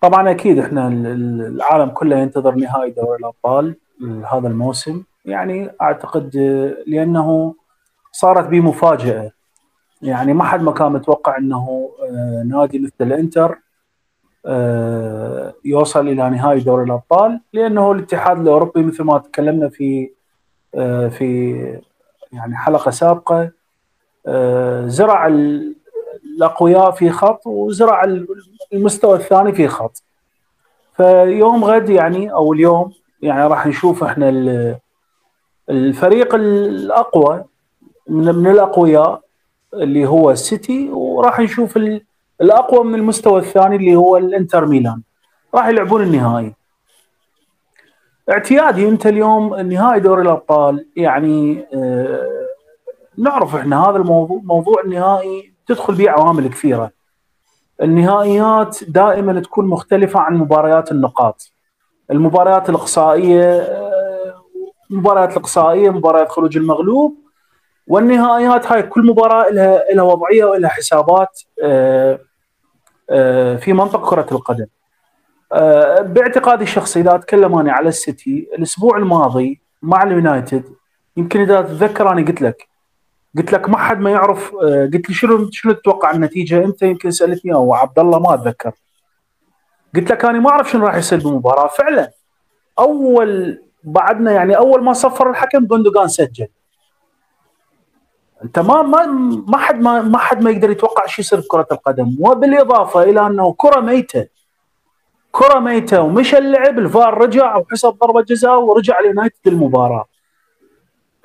طبعا أكيد إحنا العالم كله ينتظر نهائي دوري الأبطال هذا الموسم. يعني أعتقد لأنه صارت بمفاجأة. يعني ما حد ما كان متوقع إنه آه، نادي مثل الانتر آه، يوصل إلى نهائي دوري الأبطال لأنه الاتحاد الأوروبي مثل ما تكلمنا في في يعني حلقة سابقة زرع الأقوياء في خط وزرع المستوى الثاني في خط. فيوم غد يعني أو اليوم يعني راح نشوف إحنا الفريق الأقوى من, الأقوياء اللي هو السيتي وراح نشوف الأقوى من المستوى الثاني اللي هو الإنتر ميلان. راح يلعبون النهائي. اعتيادي انت اليوم نهائي دوري الأبطال. يعني آه نعرف إحنا هذا الموضوع موضوع النهائي تدخل به عوامل كثيرة. النهائيات دائما تكون مختلفة عن مباريات النقاط. المباريات الإقصائية المباريات الإقصائية مباريات خروج المغلوب. والنهائيات هاي كل مباراة لها لها وضعية ولها حسابات في منطقه كرة القدم. باعتقادي الشخصي إذا اتكلم أنا على السيتي الأسبوع الماضي مع اليونايتد يمكن إذا تتذكر أنا قلت لك قلت لك ما حد ما يعرف قلت لي شنو شنو تتوقع النتيجة؟ أنت يمكن سألتني أو عبد الله ما أتذكر. قلت لك أنا ما أعرف شنو راح يصير بالمباراة. فعلا أول بعدنا يعني أول ما صفر الحكم جوندوجان سجل. أنت ما ما ما حد ما ما حد ما يقدر يتوقع شو يصير بكرة القدم. وبالإضافة إلى أنه كرة ميتة. كرة ميتة ومشى اللعب الفار رجع وحسب ضربة جزاء ورجع اليونايتد المباراة.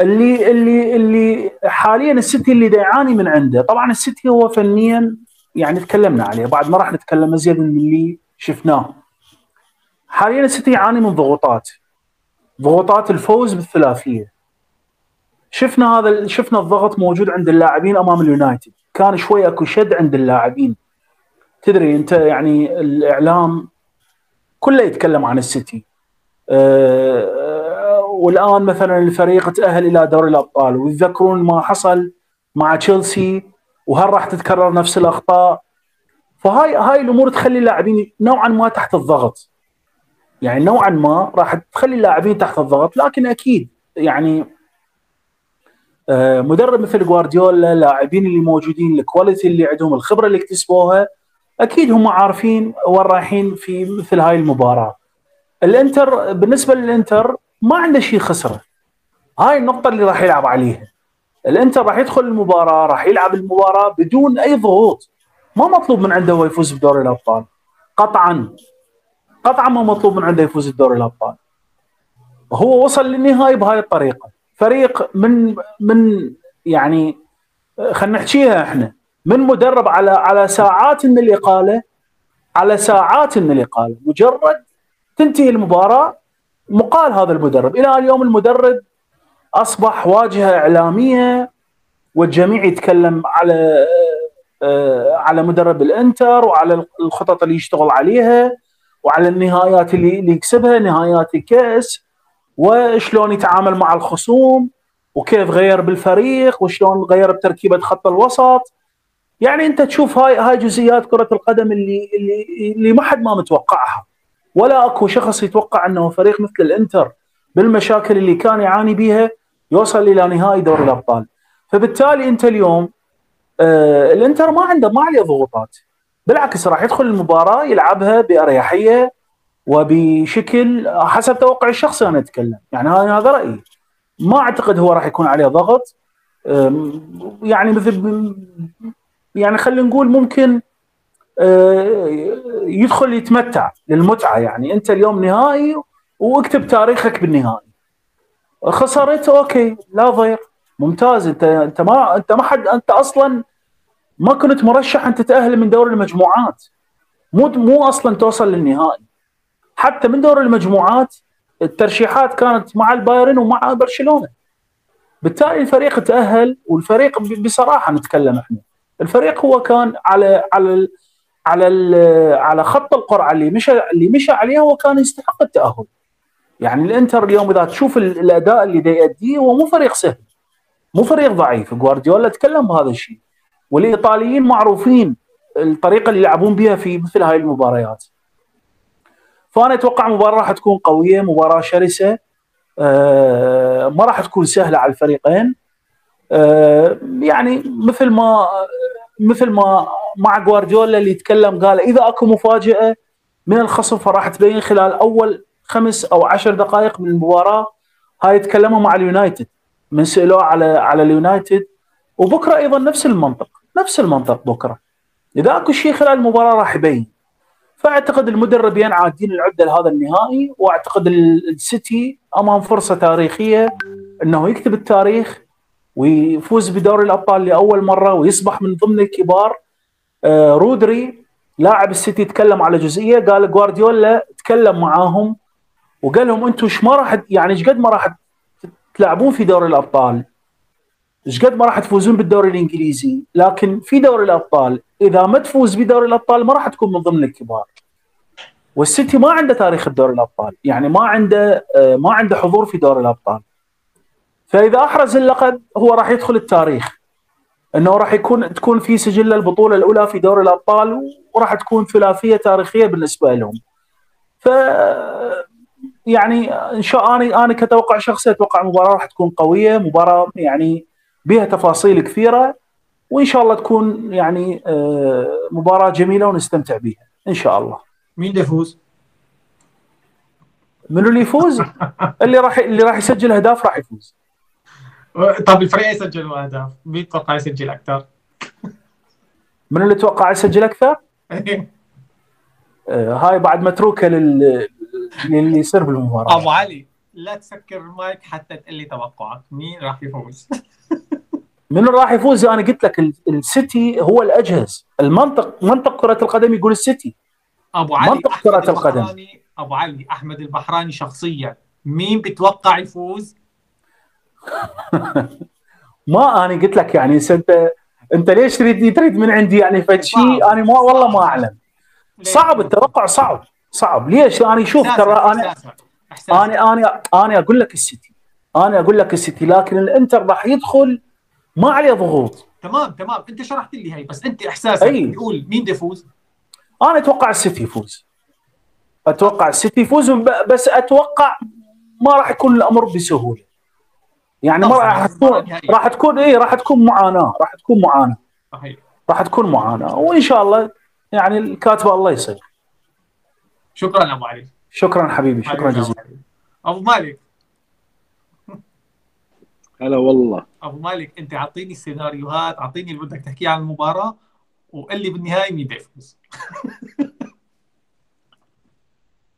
اللي اللي اللي حاليا السيتي اللي يعاني من عنده. طبعا السيتي هو فنيا يعني تكلمنا عليه. بعد ما راح نتكلم ازيد من اللي شفناه. حاليا السيتي يعاني من ضغوطات. ضغوطات الفوز بالثلاثية. شفنا هذا شفنا الضغط موجود عند اللاعبين أمام اليونايتد. كان شوي أكو شد عند اللاعبين. تدري أنت يعني الإعلام كله يتكلم عن السيتي. أه والآن مثلا الفريق تأهل إلى دوري الأبطال ويتذكرون ما حصل مع تشيلسي وهل راح تتكرر نفس الأخطاء؟ فهاي هاي الأمور تخلي اللاعبين نوعا ما تحت الضغط. يعني نوعا ما راح تخلي اللاعبين تحت الضغط لكن أكيد يعني مدرب مثل جوارديولا اللاعبين اللي موجودين الكواليتي اللي عندهم الخبرة اللي اكتسبوها أكيد هم عارفين وين رايحين في مثل هاي المباراة. الانتر بالنسبة للإنتر ما عنده شيء خسرة. هاي النقطة اللي راح يلعب عليها. الإنتر راح يدخل المباراة راح يلعب المباراة بدون أي ضغوط. ما مطلوب من عنده هو يفوز بدوري الأبطال. قطعا. قطعا ما مطلوب من عنده يفوز بدوري الأبطال. هو وصل للنهائي بهاي الطريقة. فريق من من يعني خلينا نحكيها إحنا من مدرب على على ساعات من الاقاله على ساعات من الاقاله مجرد تنتهي المباراة مقال هذا المدرب. إلى اليوم المدرب أصبح واجهة إعلامية والجميع يتكلم على على مدرب الإنتر وعلى الخطط اللي يشتغل عليها وعلى النهايات اللي اللي يكسبها نهايات الكأس. وشلون يتعامل مع الخصوم وكيف غير بالفريق وشلون غير بتركيبة خط الوسط. يعني أنت تشوف هاي هاي جزئيات كرة القدم اللي اللي اللي ما حد ما متوقعها. ولا أكو شخص يتوقع أنه فريق مثل الإنتر بالمشاكل اللي كان يعاني بها يوصل إلى نهائي دوري الأبطال. فبالتالي أنت اليوم آه الإنتر ما عنده ما عليه ضغوطات. بالعكس راح يدخل المباراة يلعبها بأريحية وبشكل حسب توقعي الشخصي أنا أتكلم. يعني هذا رأيي. ما أعتقد هو راح يكون عليه ضغط. يعني مثل يعني خلينا نقول ممكن يدخل يتمتع للمتعة. يعني أنت اليوم نهائي واكتب تاريخك بالنهائي. خسرت أوكي لا ضير. ممتاز. انت أنت ما أنت ما حد أنت أصلا ما كنت مرشح أن تتأهل من دور المجموعات. مو مو أصلا توصل للنهائي. حتى من دور المجموعات الترشيحات كانت مع البايرن ومع برشلونة. بالتالي الفريق تأهل والفريق بصراحة نتكلم إحنا. الفريق هو كان على على على على خط القرعة اللي مشى اللي مشى عليها هو كان يستحق التأهل. يعني الإنتر اليوم إذا تشوف الأداء اللي دا يأديه هو مو فريق سهل. مو فريق ضعيف. جوارديولا تكلم بهذا الشيء. والإيطاليين معروفين الطريقة اللي يلعبون بها في مثل هاي المباريات. فأنا أتوقع مباراة راح تكون قوية مباراة شرسة. آه ما راح تكون سهلة على الفريقين. آه يعني مثل ما مثل ما مع جوارديولا اللي يتكلم قال إذا أكو مفاجأة من الخصم فراح تبين خلال أول خمس أو عشر دقائق من المباراة. هاي تكلموا مع اليونايتد. من سألوه على على اليونايتد. وبكرة أيضا نفس المنطق نفس المنطق بكرة. إذا أكو شيء خلال المباراة راح يبين. فأعتقد المدربين عادين العده لهذا النهائي وأعتقد السيتي أمام فرصة تاريخية إنه يكتب التاريخ ويفوز بدوري الأبطال لأول مرة ويصبح من ضمن الكبار. آه رودري لاعب السيتي تكلم على جزئية قال جوارديولا تكلم معاهم وقال لهم أنتم إيش ما راح يعني إيش قد ما راح تلعبون في دوري الأبطال؟ إيش قد ما راح تفوزون بالدوري الإنجليزي؟ لكن في دوري الأبطال إذا ما تفوز بدوري الأبطال ما راح تكون من ضمن الكبار. والسيتي ما عنده تاريخ الدوري الأبطال يعني ما عنده آه، ما عنده حضور في دوري الأبطال. فإذا أحرز اللقب هو راح يدخل التاريخ إنه راح يكون تكون في سجل البطولة الأولى في دوري الأبطال وراح تكون ثلاثية تاريخية بالنسبة لهم. ف يعني إن شاء أنا أنا كتوقع شخصي أتوقع المباراه راح تكون قوية مباراة يعني بها تفاصيل كثيرة وإن شاء الله تكون يعني آه، مباراة جميلة ونستمتع بها إن شاء الله مين يفوز؟ منو اللي يفوز؟ اللي راح اللي راح يسجل اهداف راح يفوز طب الفريق يسجلوا اهداف مين تتوقع يسجل أكثر؟ من اللي توقع يسجل أكثر؟ آه هاي بعد متروكه لل للي يصير بالمباراه أبو علي لا تسكر المايك حتى تقول لي توقعك مين راح يفوز؟ من راح يفوز؟ أنا قلت لك السيتي هو الأجهز. المنطق منطق كرة القدم يقول السيتي. أبو علي منطق كرة القدم. أبو علي أحمد البحراني شخصيا مين بتوقع يفوز؟ ما أنا قلت لك يعني انت أنت ليش تريد تريد من عندي يعني فد شيء أنا ما والله ما أعلم. صعب التوقع صعب. صعب. ليش؟ أنا شوف ترى أنا أنا أنا أنا أقول لك السيتي. أنا أقول لك السيتي لكن الإنتر راح يدخل ما عليه ضغوط. تمام تمام. أنت شرحت لي هي بس أنت إحساسك أي. بيقول مين يفوز؟ أنا أتوقع السيتي يفوز. أتوقع السيتي يفوز بس أتوقع ما راح يكون الأمر بسهولة. يعني ما راح تكون راح تكون اي راح تكون معاناة راح تكون معاناة. صحيح. راح تكون معاناة وإن شاء الله يعني الكاتبه الله يصير شكرا أبو علي. شكرا حبيبي شكرا جزيلا. أبو مالك. هلا والله. أبو مالك أنت أعطيني السيناريوهات أعطيني اللي بدك تحكيه عن المباراة وقل لي بالنهاية مين يفوز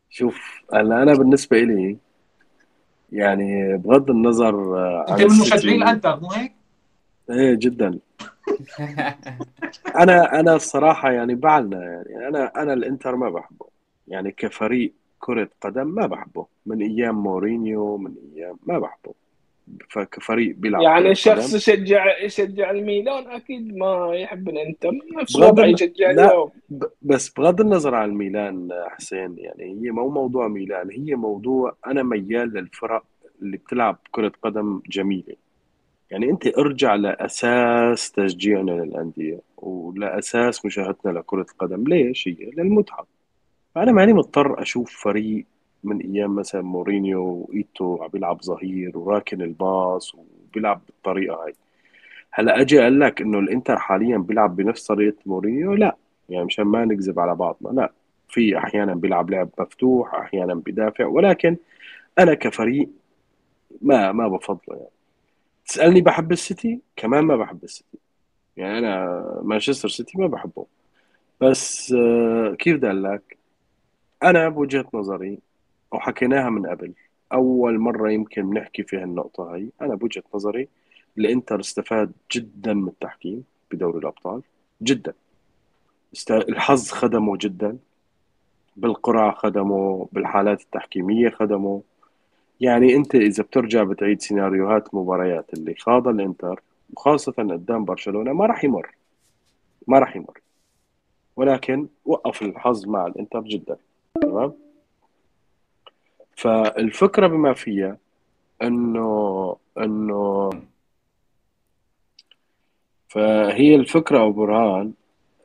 شوف هلا أنا بالنسبة لي يعني بغض النظر أنت من مشجعين الانتر مو هيك؟ إيه جدا. أنا أنا الصراحة يعني بعلنا يعني أنا أنا الإنتر ما بحبه. يعني كفريق كرة قدم ما بحبه. من أيام مورينيو من أيام ما بحبه. فكفريق بيلعب يعني شخص يشجع يشجع الميلان أكيد ما يحب الإنتر. نفس وضع يشجع اليوم. بس بغض النظر عن الميلان حسين يعني هي مو موضوع ميلان هي موضوع أنا ميال للفرق اللي بتلعب كرة قدم جميلة. يعني أنت ارجع لأساس تشجيعنا للأندية ولأساس مشاهدتنا لكرة القدم ليش هي؟ للمتعة. فأنا ماني مضطر أشوف فريق من أيام مثلا مورينيو وإيتو عم بيلعب ظهير وراكن الباص وبيلعب بالطريقة هاي. هلأ أجي أقول لك إنه الإنتر حاليا بيلعب بنفس طريقة مورينيو؟ لا. يعني مشان ما نكذب على بعضنا. لا. في أحيانا بيلعب لعب مفتوح أحيانا بيدافع. ولكن أنا كفريق ما ما بفضله يعني. تسألني بحب السيتي؟ كمان ما بحب السيتي. يعني أنا مانشستر سيتي ما بحبه. بس آه، كيف بدي أقول لك؟ أنا بوجهة نظري وحكيناها من قبل. أول مرة يمكن بنحكي في هالنقطه هي أنا بوجهة نظري الإنتر استفاد جدا من التحكيم بدوري الأبطال جدا. الحظ خدمه جدا بالقرعة خدمه بالحالات التحكيمية خدمه. يعني أنت إذا بترجع بتعيد سيناريوهات مباريات اللي خاض الإنتر وخاصة قدام برشلونة ما راح يمر. ما راح يمر. ولكن وقف الحظ مع الإنتر جدا. تمام؟ فالفكرة بما فيها إنه إنه فهي الفكرة ابو برهان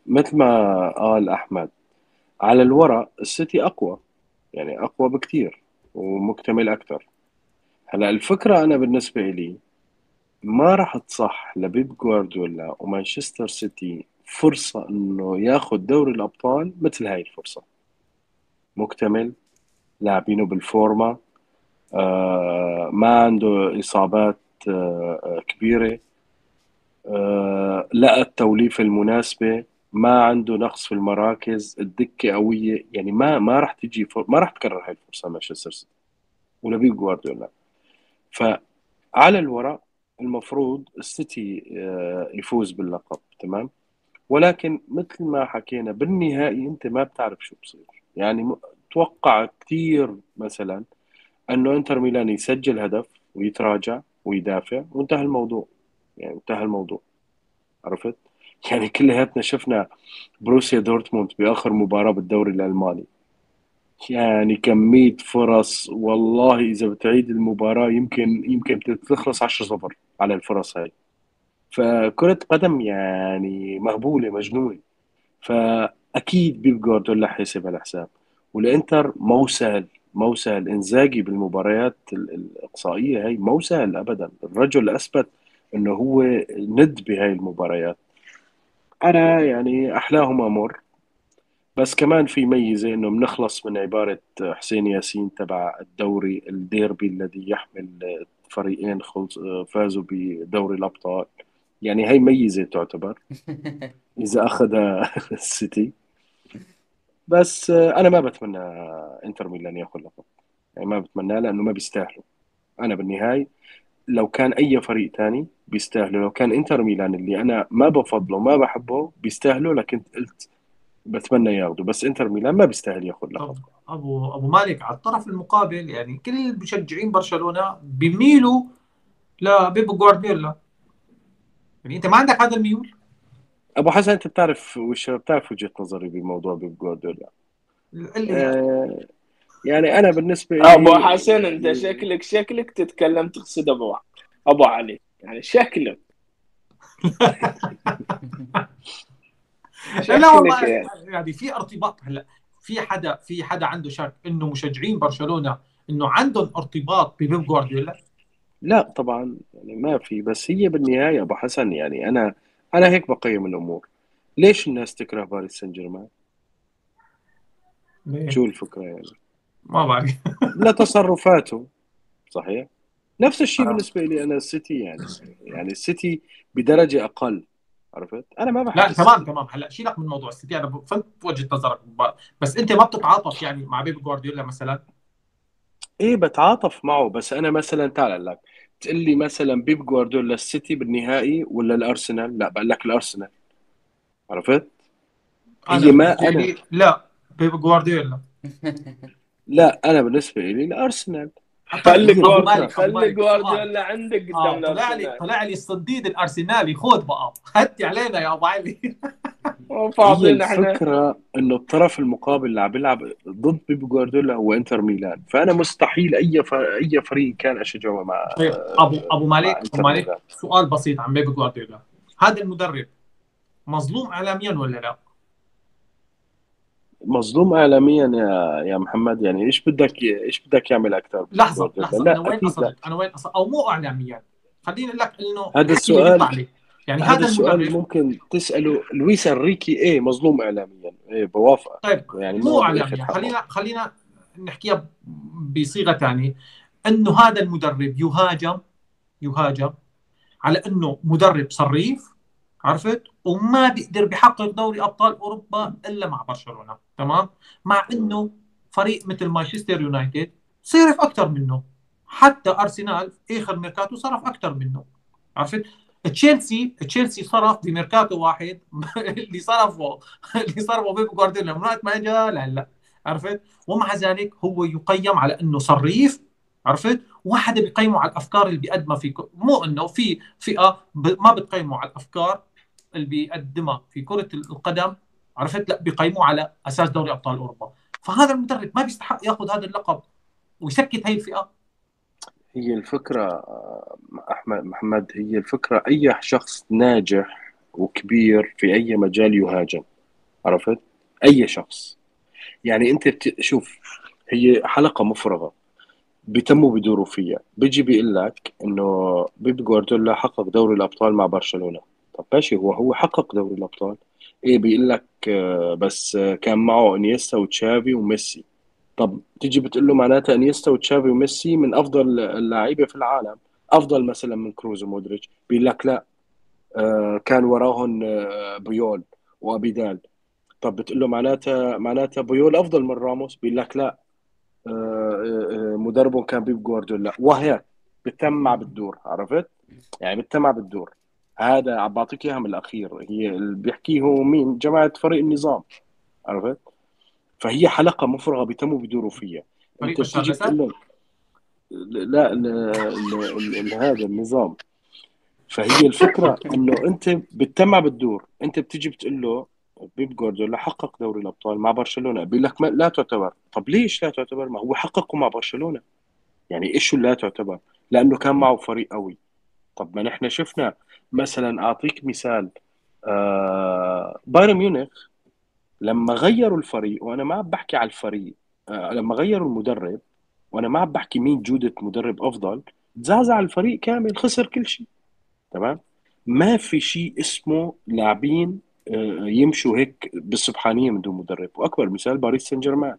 مثل ما قال أحمد على الورق السيتي أقوى يعني أقوى بكثير ومكتمل أكثر هلأ الفكرة أنا بالنسبة لي ما راح تصح لبيب جوارديولا ومانشستر سيتي فرصة إنه ياخذ دوري الأبطال مثل هاي الفرصة. مكتمل لاعبينه بالفورمة. آه ما عنده إصابات آه كبيرة. آه لقى التوليفة المناسبة. ما عنده نقص في المراكز. الدكة قوية. يعني ما ما راح تجي. ما راح تكرر هاي الفرصة مانشستر سيتي. ولا بيب جوارديولا. فعلى الورق المفروض السيتي يفوز باللقب. تمام؟ ولكن مثل ما حكينا بالنهائي أنت ما بتعرف شو بصير. يعني توقع كثير مثلا أنه إنتر ميلان يسجل هدف ويتراجع ويدافع وانتهى الموضوع. يعني انتهى الموضوع. عرفت؟ يعني كلياتنا شفنا بروسيا دورتموند بآخر مباراة بالدوري الألماني. يعني كمية فرص والله إذا بتعيد المباراة يمكن يمكن تخلص 10 0 على الفرص هاي. فكرة قدم يعني مغبولة مجنونة. فأكيد بيب جوارديولا حيسب الحساب والإنتر مو سهل مو سهل. إنزاجي بالمباريات الإقصائية هاي مو سهل أبدا. الرجل أثبت إنه هو ند بهاي المباريات. أنا يعني أحلاهم أمر بس كمان في ميزة إنه بنخلص من عبارة حسين ياسين تبع الدوري الديربي الذي يحمل فريقين فازوا بدوري الأبطال. يعني هي ميزة تعتبر. إذا اخذها السيتي. بس أنا ما بتمنى إنتر ميلان ياخذ لقب يعني ما بتمناه لأنه ما بيستاهلوا أنا بالنهاية لو كان أي فريق تاني بيستاهلوا لو كان إنتر ميلان اللي أنا ما بفضله ما بحبه بيستاهلوا لكن قلت بتمنى ياخذوا بس إنتر ميلان ما بيستاهل ياخذ لقب ابو أبو مالك على الطرف المقابل يعني كل مشجعين برشلونة بيميلوا لبيب جوارديولا. يعني أنت ما عندك هذا الميول؟ أبو حسن أنت بتعرف وش بتعرف وجهة نظري بموضوع بيب جوارديولا آه يعني أنا بالنسبة لي أبو حسن أنت شكلك شكلك تتكلم تقصد أبو أبو علي. يعني شكلك. لا والله يعني. يعني في ارتباط. هلا في حدا في حدا عنده شك إنه مشجعين برشلونة إنه عندهم ارتباط ببيب جوارديولا؟ لا طبعا يعني ما في. بس هي بالنهاية أبو حسن يعني أنا أنا هيك بقيم الأمور. ليش الناس تكره باريس سان جيرمان؟ شو الفكرة يعني؟ ما بعرف. لا تصرفاته صحيح؟ نفس الشيء آه. بالنسبة لي أنا السيتي يعني. يعني السيتي بدرجة أقل. عرفت؟ أنا ما بحب لا تمام تمام. هلأ شيلك من موضوع السيتي أنا فهمت وجهة نظرك. بس أنت ما بتتعاطف يعني مع بيب جوارديولا مثلا؟ إيه بتعاطف معه. بس أنا مثلا تعال لك تقول لي مثلا بيب جوارديولا السيتي بالنهائي ولا الأرسنال؟ لا بقول لك الأرسنال. عرفت؟ هي ما أنا لا بيب جوارديولا. لا أنا بالنسبة لي الأرسنال. خلي جوارديولا خلي جوارديولا عندك قدام آه طلع لي طلع لي الصديد الأرسنالي خذ بقى. هدي علينا يا ابو علي فاضيين إحنا. الفكرة إنه الطرف المقابل اللي عم بيلعب ضد بيب جوارديولا هو إنتر ميلان. فأنا مستحيل أي أي فريق كان اشجعه مع ابو أبو مالك أبو مالك سؤال بسيط عن بيب جوارديولا. هذا المدرب مظلوم اعلاميا ولا لا؟ مظلوم اعلاميا يا يا محمد يعني إيش بدك إيش بدك يعمل أكثر لحظة لحظة أنا وين قصدت أنا وين قصدت أو مو اعلاميا. خليني أقول لك إنه هذا السؤال يعني هذا السؤال ممكن تسأله لويس أنريكي إيه مظلوم اعلاميا. إيه بوافق طيب يعني مو اعلاميا. خلينا خلينا نحكيها بصيغة ثانية إنه هذا المدرب يهاجم يهاجم على إنه مدرب صريف عرفت؟ وما بيقدر بيحقق دوري أبطال أوروبا إلا مع برشلونة تمام؟ مع إنه فريق مثل مانشستر يونايتد صرف أكثر منه. حتى أرسنال آخر ميركاتو صرف أكثر منه. عرفت؟ تشيلسي تشيلسي صرف بميركاتو واحد اللي صرفه اللي صرفه بيب جوارديولا من وقت ما اجى لهلا عرفت؟ ومع ذلك هو يقيم على إنه صريف. عرفت؟ واحد بيقيمه على الأفكار اللي بيقدمها في مو إنه في فئة ما بتقيمه على الأفكار. اللي بيقدمها في كرة القدم عرفت؟ لا بيقيموه على أساس دوري أبطال أوروبا. فهذا المدرب ما بيستحق ياخذ هذا اللقب ويسكت هي الفئة. هي الفكرة أحمد محمد هي الفكرة أي شخص ناجح وكبير في أي مجال يهاجم عرفت؟ أي شخص. يعني أنت شوف هي حلقة مفرغة. بيتموا بيدوروا فيها. بيجي بيقول لك إنه بيب جوارديولا حقق دوري الأبطال مع برشلونة. طب ماشي هو هو حقق دوري الأبطال. إيه بيقول لك آه، بس آه، كان معه إنيستا وتشافي وميسي. طب تيجي بتقول له معناتها إنيستا وتشافي وميسي من أفضل اللعيبة في العالم أفضل مثلا من كروز ومودريتش بيقول لك لا آه، كان وراهم بويول وأبيدال. طب بتقول له معناتها معناتها بويول أفضل من راموس؟ بيقول لك لا مدربه كان بيب جوارديولا. وهيك بتم مع بالدور عرفت؟ يعني بتمع بالدور. هذا عم بعطيك إياها من الأخير. هي اللي بيحكيه هو مين؟ جماعة فريق النظام. عرفت؟ فهي حلقة مفرغة بيتموا بيدوروا فيها. أنت بتيجي له لا هذا النظام. فهي الفكرة إنه أنت بتتمع بالدور. أنت بتيجي بتقول له بيب جوارديولا حقق دوري الأبطال مع برشلونة. بيقول لك ما لا تعتبر. طب ليش لا تعتبر؟ ما هو حققه مع برشلونة. يعني إيش لا تعتبر؟ لأنه كان معه فريق قوي. طب ما نحن شفنا مثلا أعطيك مثال آه بايرن ميونخ لما غيروا الفريق وأنا ما عم بحكي على الفريق آه لما غيروا المدرب وأنا ما عم بحكي مين جودة مدرب أفضل تزعزع الفريق كامل خسر كل شيء. تمام؟ ما في شيء اسمه لاعبين آه، يمشوا هيك بالسبحانية من دون مدرب. وأكبر مثال باريس سان جيرمان.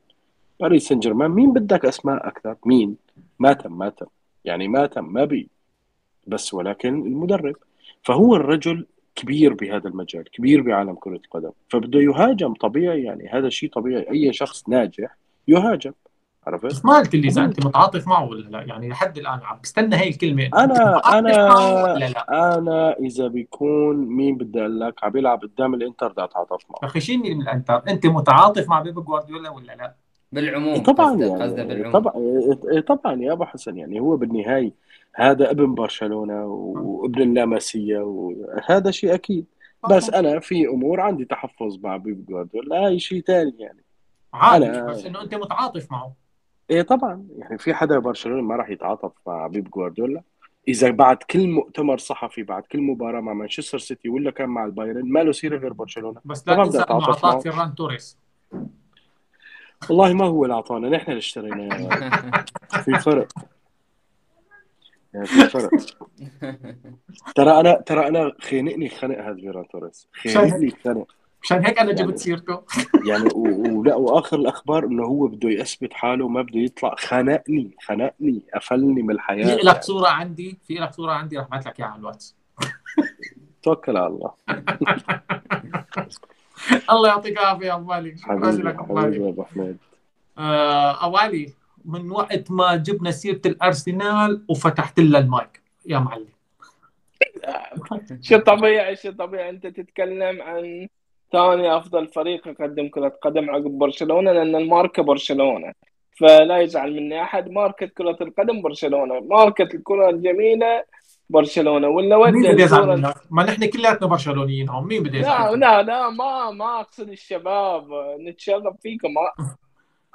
باريس سان جيرمان مين بدك أسماء أكثر؟ مين؟ ماتم ماتم يعني ماتم ما بي. بس ولكن المدرب. فهو الرجل كبير بهذا المجال كبير بعالم كرة القدم. فبده يهاجم طبيعي يعني هذا شيء طبيعي. أي شخص ناجح يهاجم. عرفت؟ بس ما قلت لي إذا أنت متعاطف معه ولا لا. يعني لحد الآن عم بستنى هي الكلمة. معه ولا لا؟ أنا إذا بيكون مين بدي أقول لك عم بيلعب قدام الإنتر بدي أتعاطف معه. فخشيني من الإنتر؟ أنت متعاطف مع بيب جوارديولا ولا لا؟ بالعموم طبعا قصده يعني. بالعموم. طبعا طبعا يا أبو حسن. يعني هو بالنهاية هذا ابن برشلونة وابن اللاماسية وهذا شيء أكيد. بس أنا في أمور عندي تحفظ مع بيب جوارديولا هاي شيء ثاني يعني. أنا- بس إنه أنت متعاطف معه. إيه طبعا يعني في حدا برشلونه ما راح يتعاطف مع بيب جوارديولا؟ إذا بعد كل مؤتمر صحفي بعد كل مباراة مع مانشستر سيتي ولا كان مع البايرن ما له سيرة غير برشلونة. بس لا تنسى أنه معه. فيران توريس. والله ما هو اللي أعطانا نحن اللي اشتريناه في فرق. يعني في فرق ترى أنا ترى أنا خانقني خنق هذا فيران توريس. خانقني خنق مشان هيك أنا يعني- جبت سيرته. يعني ولا وآخر الأخبار إنه هو بده يثبت حاله وما بده يطلع. خنقني خنقني قفلني من الحياة. في لك يعني. صورة عندي في لك صورة عندي رح ابعث لك إياها على الواتس. توكل على الله. الله يعطيك العافية يا أبو علي شكرا لك أبو علي أبو حميد آه، أبو علي. من وقت ما جبنا سيرة الأرسنال وفتحت لها المايك. يا معلم. شيء طبيعي شيء طبيعي. أنت تتكلم عن ثاني أفضل فريق يقدم كرة قدم عقب برشلونة لأن الماركة برشلونة. فلا يزعل مني أحد ماركة كرة القدم برشلونة. ماركة الكرة الجميلة برشلونة. ولا مين ودي بده يزعل منك؟ ما نحن كلياتنا برشلونيين هون مين بده لا يزعل لا لا ما ما أقصد الشباب. نتشرف فيكم.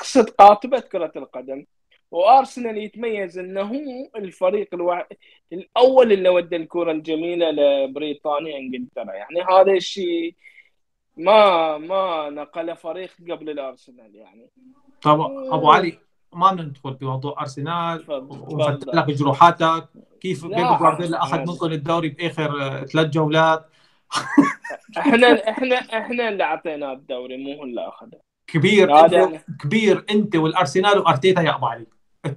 أقصد قاطبة كرة القدم وأرسنال يتميز أنه هو الفريق الوع... الأول اللي ودى الكرة الجميلة لبريطانيا إنجلترا. يعني هذا الشيء ما ما نقل فريق قبل الأرسنال يعني. طب ابو علي ما ندخل بموضوع أرسنال تفضل. وفتح تفضل. لك جروحاتك. كيف لا، بيب جوارديولا. أخذ منكم الدوري بآخر آه، ثلاث جولات؟ إحنا إحنا إحنا اللي أعطيناه الدوري مو هو اللي أخذه. كبير انت كبير انت والأرسنال وأرتيتا يا أبو علي.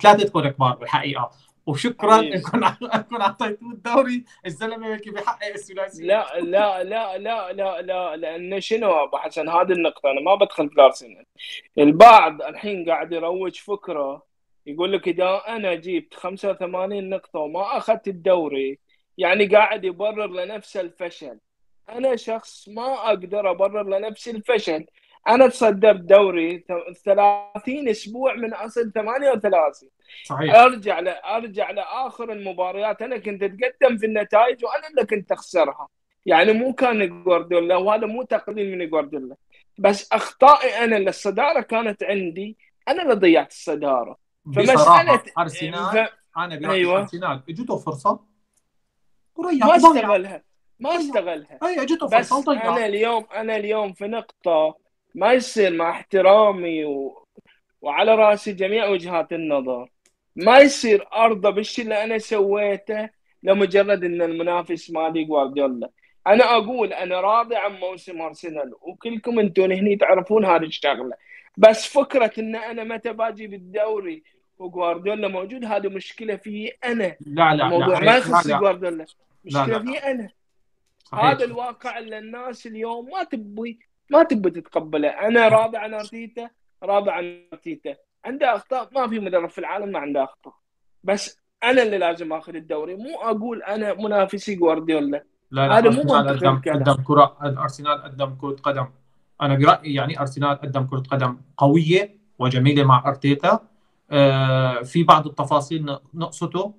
ثلاثتكم كبار بالحقيقة. وشكرا. إنكم إنكم أعطيتوه الدوري. الزلمة هيك بيحقق الثلاثيه لا لا لا لا لا لا لأن شنو أبو حسن؟ هذه النقطة. أنا ما بدخل في الأرسنال. البعض الحين قاعد يروج فكره يقول لك إذا أنا جبت 85 نقطة وما أخذت الدوري يعني قاعد يبرر لنفسه الفشل. أنا شخص ما أقدر أبرر لنفسي الفشل. أنا تصدرت دوري 30 أسبوع من أصل 38 صحيح. أرجع ل... أرجع لآخر المباريات. أنا كنت أتقدم في النتائج وأنا اللي كنت أخسرها. يعني مو كان جوارديولا وهذا مو تقليل من جوارديولا بس أخطائي أنا اللي الصداره كانت عندي. أنا اللي ضيعت الصدارة. فمساله أرسنال ف... أنا برايي أيوة. أرسنال. إجته فرصة؟ وريح ما. استغلها. ما استغلها. أي إجته بس فرصة وضيع أنا اليوم أنا اليوم في نقطة ما يصير مع احترامي و... وعلى رأسي جميع وجهات النظر. ما يصير أرضى بالشيء اللي أنا سويته لمجرد إن المنافس مالي جوارديولا أنا أقول أنا راضي عن موسم أرسنال وكلكم أنتم هني تعرفون هذه الشغلة. بس فكرة إن أنا متى باجي بالدوري وجوارديولا موجود هذه مشكلة في أنا. لا لا الموضوع لا ما لا يخص لا. جوارديولا مشكلة لا. في أنا. صحيح. هذا الواقع اللي الناس اليوم ما تبي ما تبي تتقبله. أنا راضي عن أرتيتا راضي عن أرتيتا. عنده أخطاء ما في مدرب في العالم ما عنده أخطاء. بس أنا اللي لازم آخذ الدوري. مو أقول أنا منافسي جوارديولا. لا لا هذا مو منطقي قدم قدم كرة أرسنال قدم كرة قدم. أنا برأيي يعني أرسنال قدم كرة قدم قوية وجميلة مع أرتيتا. آه في بعض التفاصيل نقصته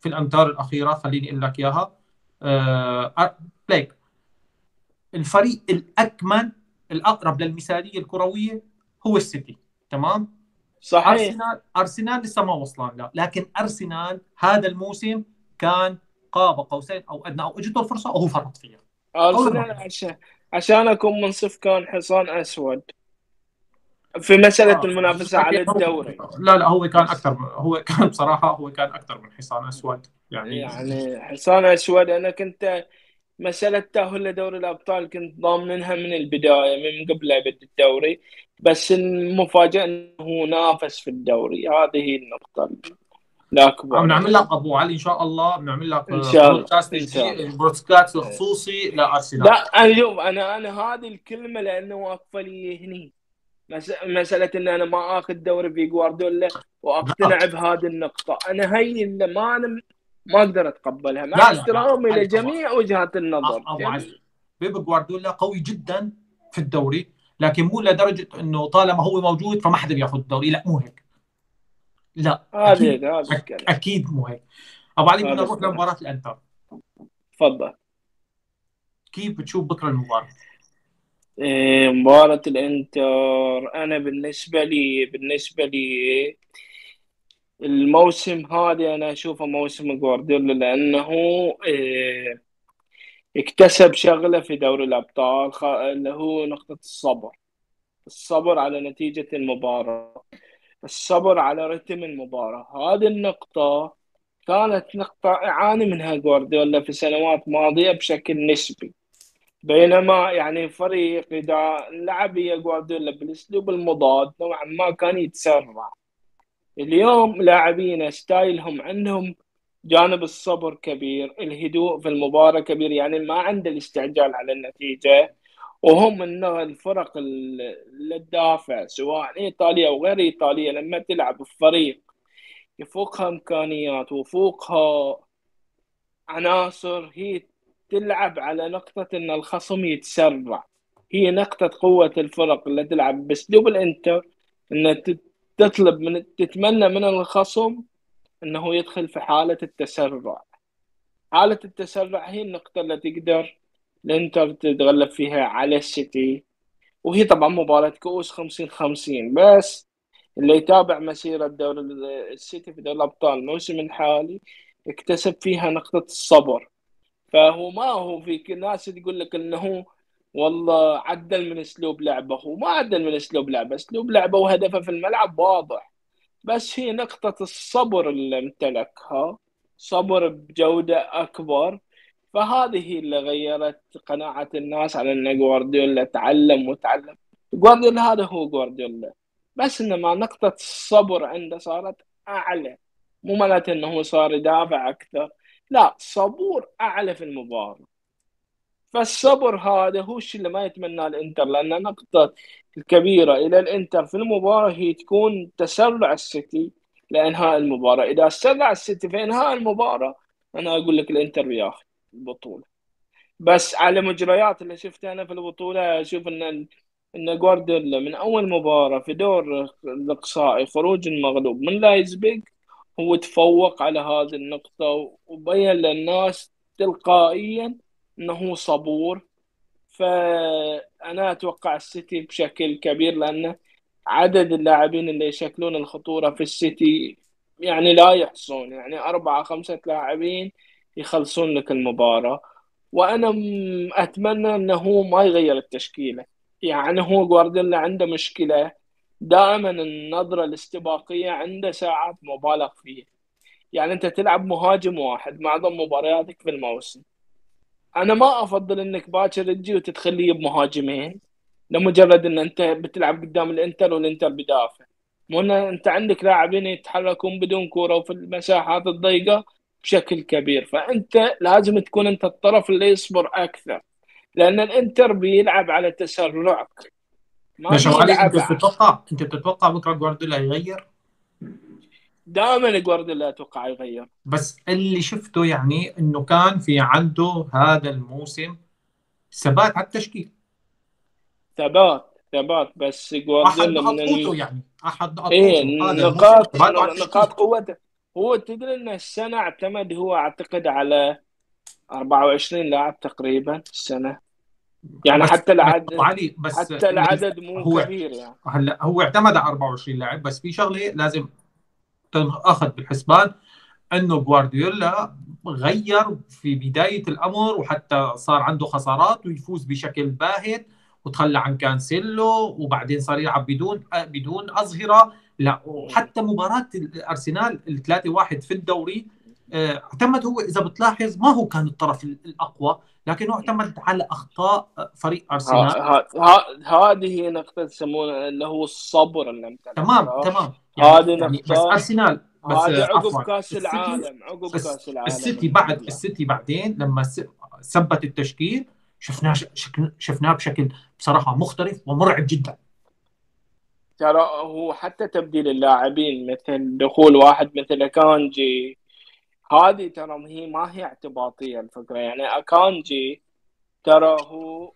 في الأمتار الأخيرة خليني أقول لك إياها. آه بليك الفريق الأكمل الأقرب للمثالية الكروية هو السيتي. تمام؟ صحيح. ارسنال أرسنال لسه ما وصلان لا. لكن أرسنال هذا الموسم كان قاب قوسين أو أدنى أو اجته الفرصة وهو فرط فيها. أرسنال عشان عشان أكون منصف كان حصان أسود. في مسألة آه. المنافسة على الدوري. لا لا هو كان أكثر هو كان بصراحة هو كان أكثر من حصان أسود. يعني يعني حصان أسود أنا كنت مسألة تأهل لدوري الأبطال كنت ضامنها من البداية من قبل يبدا الدوري. بس المفاجأة إنه نافس في الدوري. هذه النقطة الأكبر. بنعمل لك أبو علي إن شاء الله. بنعمل لك بودكاست بودكاست خصوصي لأرسنال. لا أنا أنا أنا هذه الكلمة لأنه واقفة لي هني. مسألة إن أنا ما آخذ دوري في جوارديولا وأقتنع بهذه النقطة. أنا هي اللي ما أنا ما أقدر أتقبلها. مع احترامي لجميع وجهات النظر. ابو علي بيب جوارديولا قوي جدا في الدوري لكن مو لدرجة إنه طالما هو موجود فما حدا بياخذ الدوري. لا مو هيك. لا أكيد أكيد, أكيد مو هيك. أبو علي بدنا نروح لمباراة الإنتر. تفضل. كيف بتشوف بكرة المباراة؟ إيه مباراة الإنتر أنا بالنسبة لي بالنسبة لي الموسم هذا أنا اشوفه موسم جوارديولا لأنه إيه اكتسب شغلة في دوري الأبطال اللي هو نقطة الصبر. الصبر على نتيجة المباراة. الصبر على رتم المباراة. هذه النقطة كانت نقطة يعاني منها جوارديولا في سنوات ماضيه بشكل نسبي. بينما يعني فريق إذا لعب يا جوارديولا بالأسلوب المضاد نوعا ما كان يتسرع. اليوم لاعبين ستايلهم عندهم جانب الصبر كبير الهدوء في المباراة كبير يعني ما عنده الاستعجال على النتيجة. وهم من الفرق اللي تدافع سواء إيطاليا أو غير إيطاليا لما تلعب بفريق يفوقها إمكانيات وفوقها عناصر هي تلعب على نقطة إن الخصم يتسرع. هي نقطة قوة الفرق اللي تلعب باسلوب الإنتر إن تطلب من تتمنى من الخصم إنه يدخل في حالة التسرع. حالة التسرع هي النقطة اللي تقدر الإنتر تتغلب فيها على السيتي. وهي طبعا مباراة كؤوس 50 50 بس اللي يتابع مسيرة دوري السيتي في دوري الأبطال الموسم الحالي اكتسب فيها نقطة الصبر. فهو ما هو في ناس تقول لك إنه والله عدل من اسلوب لعبه هو ما عدل من اسلوب لعبه اسلوب لعبه وهدفه في الملعب واضح. بس هي نقطة الصبر اللي امتلكها صبر بجودة أكبر. فهذه اللي غيرت قناعة الناس على أن جوارديولا تعلم وتعلم. جوارديولا هذا هو جوارديولا. بس إنما نقطة الصبر عنده صارت أعلى. مو معناته أنه صار يدافع أكثر. لا صبور أعلى في المباراة. فالصبر هذا هو الشيء اللي ما يتمناه الإنتر لأن نقطة الكبيرة إلى الإنتر في المباراة هي تكون تسرع السيتي لإنهاء المباراة، إذا سرع السيتي في إنهاء المباراة أنا أقول لك الإنتر بياخذ البطولة. بس على مجريات اللي شفتها أنا في البطولة أشوف إن إن جوارديولا من أول مباراة في دور الاقصائي خروج المغلوب من لايبزيج هو تفوق على هذه النقطة وبين للناس تلقائيا إنه صبور. فأنا أتوقع السيتي بشكل كبير لأنه عدد اللاعبين اللي يشكلون الخطورة في السيتي يعني لا يحصون. يعني أربعة خمسة لاعبين يخلصون لك المباراة. وأنا أتمنى أنه ما يغير التشكيلة. يعني هو جوارديولا عنده مشكلة دائما النظرة الاستباقية عنده ساعات مبالغ فيها. يعني أنت تلعب مهاجم واحد معظم مبارياتك في الموسم. أنا ما أفضل إنك باكر تجي وتدخل لي بمهاجمين لمجرد إن أنت بتلعب قدام الإنتر والإنتر بدافع. مو إن أنت عندك لاعبين يتحركون بدون كورة وفي المساحات الضيقة بشكل كبير. فأنت لازم تكون أنت الطرف اللي يصبر أكثر. لأن الإنتر بيلعب على تسرعك. ما بيلعب أنت بتتوقع أنت بتتوقع بكرة جوارديولا يغير؟ دائما جوارديولا أتوقع يغير. بس اللي شفته يعني إنه كان في عنده هذا الموسم ثبات على التشكيل. ثبات ثبات بس جوارديولا من ال... يعني أحد إيه نقاط نقاط قوته. هو تدري إن السنة اعتمد هو أعتقد على 24 لاعب تقريبا السنة. يعني بس حتى العدد علي بس حتى العدد مو هو كبير يعني. هلا هو اعتمد على 24 لاعب بس في شغلة لازم تاخذ بالحسبان أنه جوارديولا غير في بداية الأمر وحتى صار عنده خسارات ويفوز بشكل باهت وتخلى عن كانسيلو وبعدين صار يلعب بدون بدون أظهرة. لا وحتى مباراة الأرسنال ال 3-1 في الدوري آه، اعتمد هو إذا بتلاحظ ما هو كان الطرف الأقوى لكنه اعتمد على أخطاء فريق أرسنال. هذه هي نقطة يسمونها اللي هو الصبر اللي تمام تمام. يعني هذه يعني بس أرسنال بس عقب كأس العالم عقب كأس العالم. السيتي بعد السيتي بعدين لما ثبت التشكيل شفناه شفناه بشكل بصراحة مختلف ومرعب جدا. ترى هو حتى تبديل اللاعبين مثل دخول واحد مثل كانجي هذه ترى هي ما هي اعتباطية الفكرة. يعني أكانجي ترى هو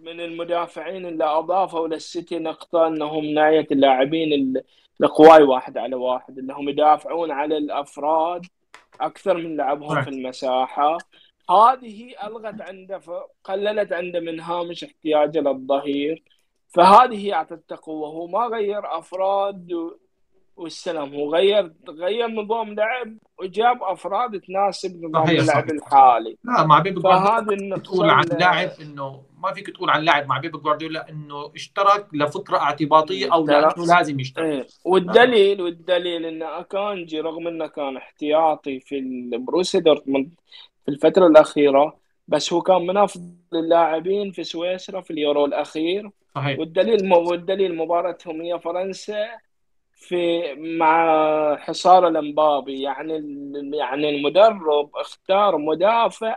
من المدافعين اللي أضافوا للسيتي نقطة إنهم نوعيه اللاعبين القواي واحد على واحد إنهم يدافعون على الأفراد أكثر من لعبهم في المساحة. هذه ألغت عنده قللت عنده من هامش احتياجه للظهير. فهذه اعطته قوه هو ما غير أفراد والسلام هو غير غير نظام لعب وجاب أفراد تناسب نظام اللعب الحالي. لا مع بيب جوارديولا تقول عن لاعب إنه ما فيك تقول عن لاعب مع بيب جوارديولا إنه اشترك لفتره اعتباطية أو لأنه لازم يشترك. إيه. والدليل والدليل إن أكانجي رغم إنه كان احتياطي في بروسيا دورتموند في الفترة الأخيرة بس هو كان من أفضل اللاعبين في سويسرا في اليورو الأخير. صحيح. والدليل والدليل مباراتهم هي فرنسا في مع حصار الأمبابي. يعني يعني المدرب اختار مدافع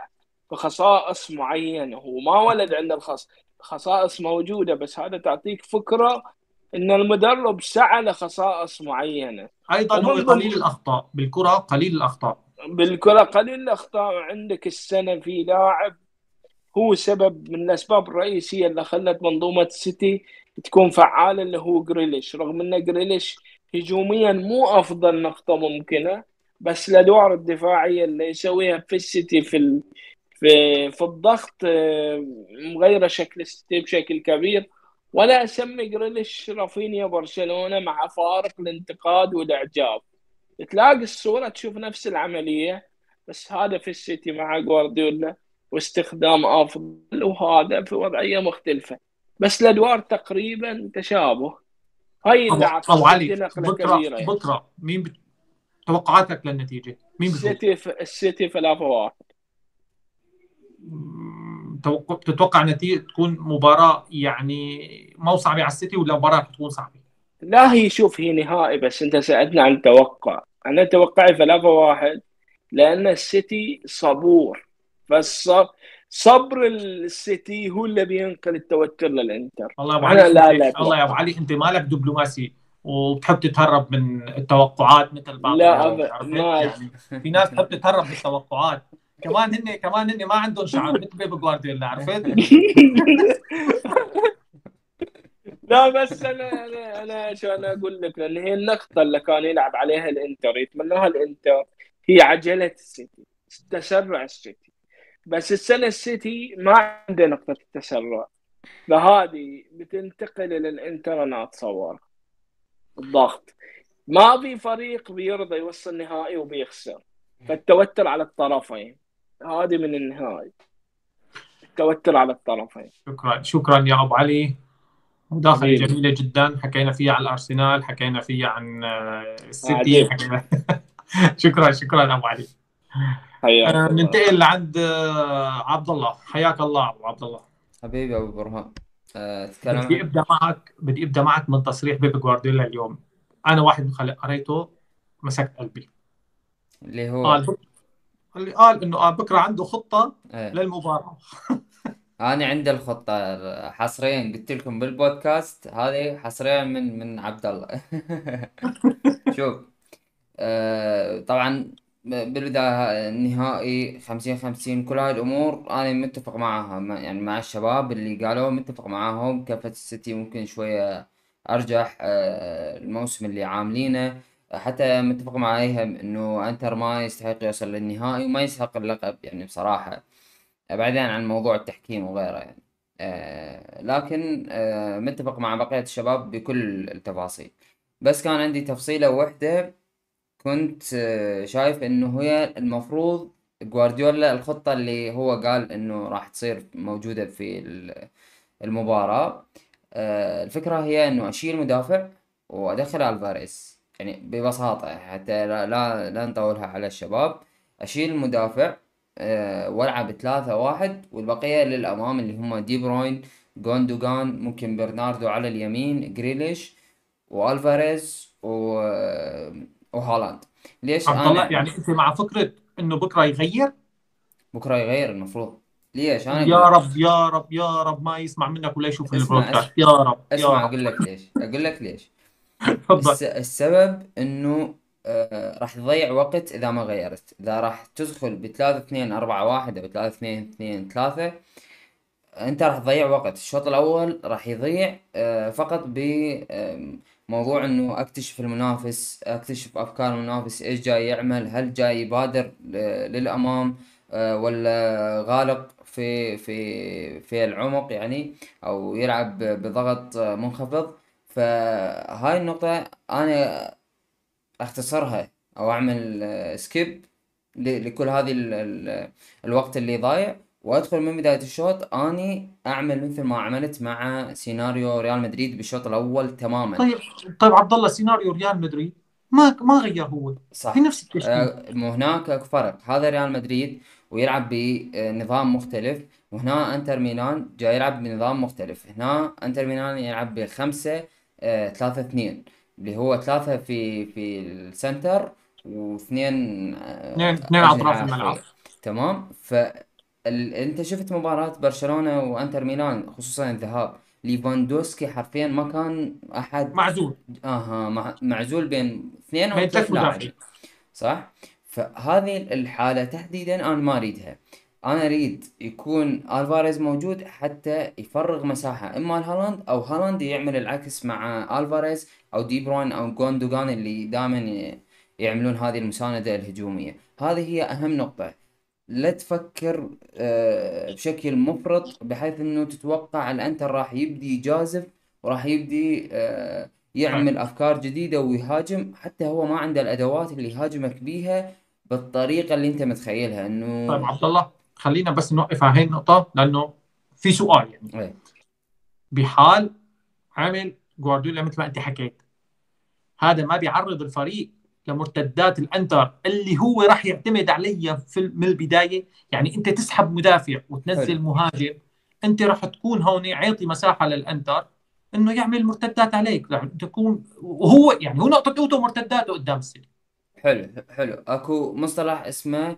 بخصائص معينة هو ما ولد عنده الخص خصائص موجودة بس هذا تعطيك فكرة إن المدرب سعى لخصائص معينة أيضا هو قليل الأخطاء بالكرة قليل الأخطاء بالكرة قليل الأخطاء عندك السنة في لاعب هو سبب من الأسباب الرئيسية اللي خلت منظومة السيتي تكون فعالة اللي هو جريليش رغم إن جريليش هجوميا مو أفضل نقطة ممكنة بس الأدوار الدفاعية اللي يسويها في السيتي في. في في الضغط آه، مغيرة شكل السيتي بشكل كبير. ولا أسمي جريليش رافينيا برشلونة مع فارق الانتقاد والإعجاب. تلاقي الصورة تشوف نفس العملية بس هذا في السيتي مع جوارديولا واستخدام أفضل وهذا في وضعية مختلفة. بس الأدوار تقريبا تشابه. هاي اللي ابو علي بكرة يعني. بكرة مين بت... توقعاتك للنتيجة؟ مين بتقول؟ السيتي ف... السيتي 3 1 توقع تتوقع نتيجه تكون مباراة يعني مو صعبة على السيتي ولا مباراة تكون صعبة؟ لا هي شوف هي نهائي بس أنت سألتنا عن توقع أنا توقعي 3 1 لأن السيتي صبور. بس صبر السيتي هو اللي بينقل التوتر للإنتر. الله يا ابو علي لا لا الله يا أبو علي أنت مالك دبلوماسي وبتحب تتهرب من التوقعات مثل بعض لا ما يعني في ناس تحب تتهرب من التوقعات. كمان هن كمان هن ما عندهم شعر مثل بيب جوارديولا عرفت؟ لا بس أنا أنا أنا شو أنا أقول لك لأن هي النقطه اللي كان يلعب عليها الإنتر يتمناها الإنتر هي عجلة السيتي تسرع السيتي. بس السنة السيتي ما عنده نقطة التسرع. فهذه بتنتقل إلى الإنتر أنا أتصور. الضغط. ما في فريق بيرضى يوصل نهائي وبيخسر. فالتوتر على الطرفين. هذه من النهائي التوتر على الطرفين. شكرا. شكرا يا أبو علي. مداخلة جميلة جدا. حكينا فيها عن الأرسنال حكينا فيها عن آه، السيتي حكينا شكرا شكرا أبو علي. حياك آه ننتقل لعند آه عبد الله. حياك الله أبو عبد الله. حبيبي أبو برهان. آه بدي أبدأ معك بدي أبدأ معك من تصريح بيب جوارديولا اليوم. أنا واحد من خلق قريته مسكت قلبي. اللي هو قال اللي قال إنه آه بكرة عنده خطة إيه. للمباراة. أنا عندي الخطة حصريا قلت لكم بالبودكاست هذه حصريا من من عبد الله. شوف آه طبعا بالبداية النهائي خمسين خمسين كل هاي الأمور أنا متفق معها مع- يعني مع الشباب اللي قالوا متفق معاهم كفة السيتي ممكن شوية أرجح آه الموسم اللي عاملينه. حتى متفق مع إنه أنتر ما يستحق يوصل للنهائي وما يستحق اللقب يعني بصراحة. بعيدا عن موضوع التحكيم وغيره يعني. آه لكن آه متفق مع بقية الشباب بكل التفاصيل. بس كان عندي تفصيلة واحدة كنت آه شايف إنه هي المفروض جوارديولا الخطة اللي هو قال إنه راح تصير موجودة في ال- المباراة. آه الفكرة هي إنه أشيل مدافع وأدخل ألفاريز. يعني ببساطة حتى لا لا, لا نطولها على الشباب. أشيل المدافع آه، وألعب ثلاثة واحد والبقية للأمام اللي هم دي بروين جوندوجان ممكن برناردو على اليمين جريليش وألفاريز و... وهالاند. ليش عبد الله أنا يعني أنت مع فكرة إنه بكرة يغير؟ بكرة يغير المفروض. ليش؟ أنا يا رب يا رب يا رب ما يسمع منك ولا يشوف اسمع يا رب يا اسمع رب. أقول لك ليش أقول لك ليش. الس... السبب إنه آه راح تضيع وقت إذا ما غيرت. إذا راح تدخل بثلاثة اثنين أربعة واحد أو ثلاثة اثنين اثنين ثلاثة أنت راح تضيع وقت. الشوط الأول راح يضيع آه، فقط بموضوع إنه أكتشف المنافس أكتشف أفكار المنافس إيش جاي يعمل هل جاي يبادر ل- للأمام آه، ولا غالق في في في العمق يعني أو يلعب بضغط آه، منخفض. فهاي النقطة أنا أختصرها أو أعمل skip لكل هذه ال- ال- الوقت اللي ضايع وأدخل من بداية الشوط. أني أعمل مثل ما عملت مع سيناريو ريال مدريد بالشوط الأول تماما. طيب طيب عبد الله سيناريو ريال مدريد ما ما غير هو. صح. في نفس التشكيل آه، مو هناك أكو فرق. هذا ريال مدريد ويلعب بنظام مختلف. وهنا إنتر ميلان جاي يلعب بنظام مختلف. هنا إنتر ميلان يلعب بخمسة آه، ثلاثة اثنين اللي هو ثلاثة في في السنتر واثنين آه، اثنين اثنين اطراف الملعب. تمام؟ ف ال... انت شفت مباراة برشلونة وانتر ميلان خصوصا الذهاب. ليفاندوسكي حرفيا ما كان أحد معزول. أها مع... معزول بين اثنين أو بين ثلاث ثلاث مدافعين لاعبين. صح؟ فهذه الحالة تحديدا أنا ما أريدها. أنا أريد يكون ألفاريز موجود حتى يفرغ مساحة إما لهالاند أو هالاند يعمل العكس مع ألفاريز أو دي بروين أو جوندوجان اللي دائما يعملون هذه المساندة الهجومية. هذه هي أهم نقطة. لا تفكر آه، بشكل مفرط بحيث إنه تتوقع الأنتر راح يبدي جازف وراح يبدي آه، طيب يعمل أفكار جديدة ويهاجم حتى هو ما عنده الأدوات اللي يهاجمك بيها بالطريقة اللي أنت متخيلها طيب انه عبد الله. خلينا بس نوقف على هاي النقطة لأنه في سؤال يعني. إيه. بحال عمل جوارديولا مثل ما أنت حكيت. هذا ما بيعرض الفريق لمرتدات الأنتر اللي هو راح يعتمد عليها في من البداية. يعني أنت تسحب مدافع حلو. وتنزل مهاجم. أنت راح تكون هون عاطي مساحة للأنتر إنه يعمل مرتدات عليك. راح تكون وهو يعني هو نقطة قوته مرتداته قدام السيتي حلو حلو. أكو مصطلح اسمه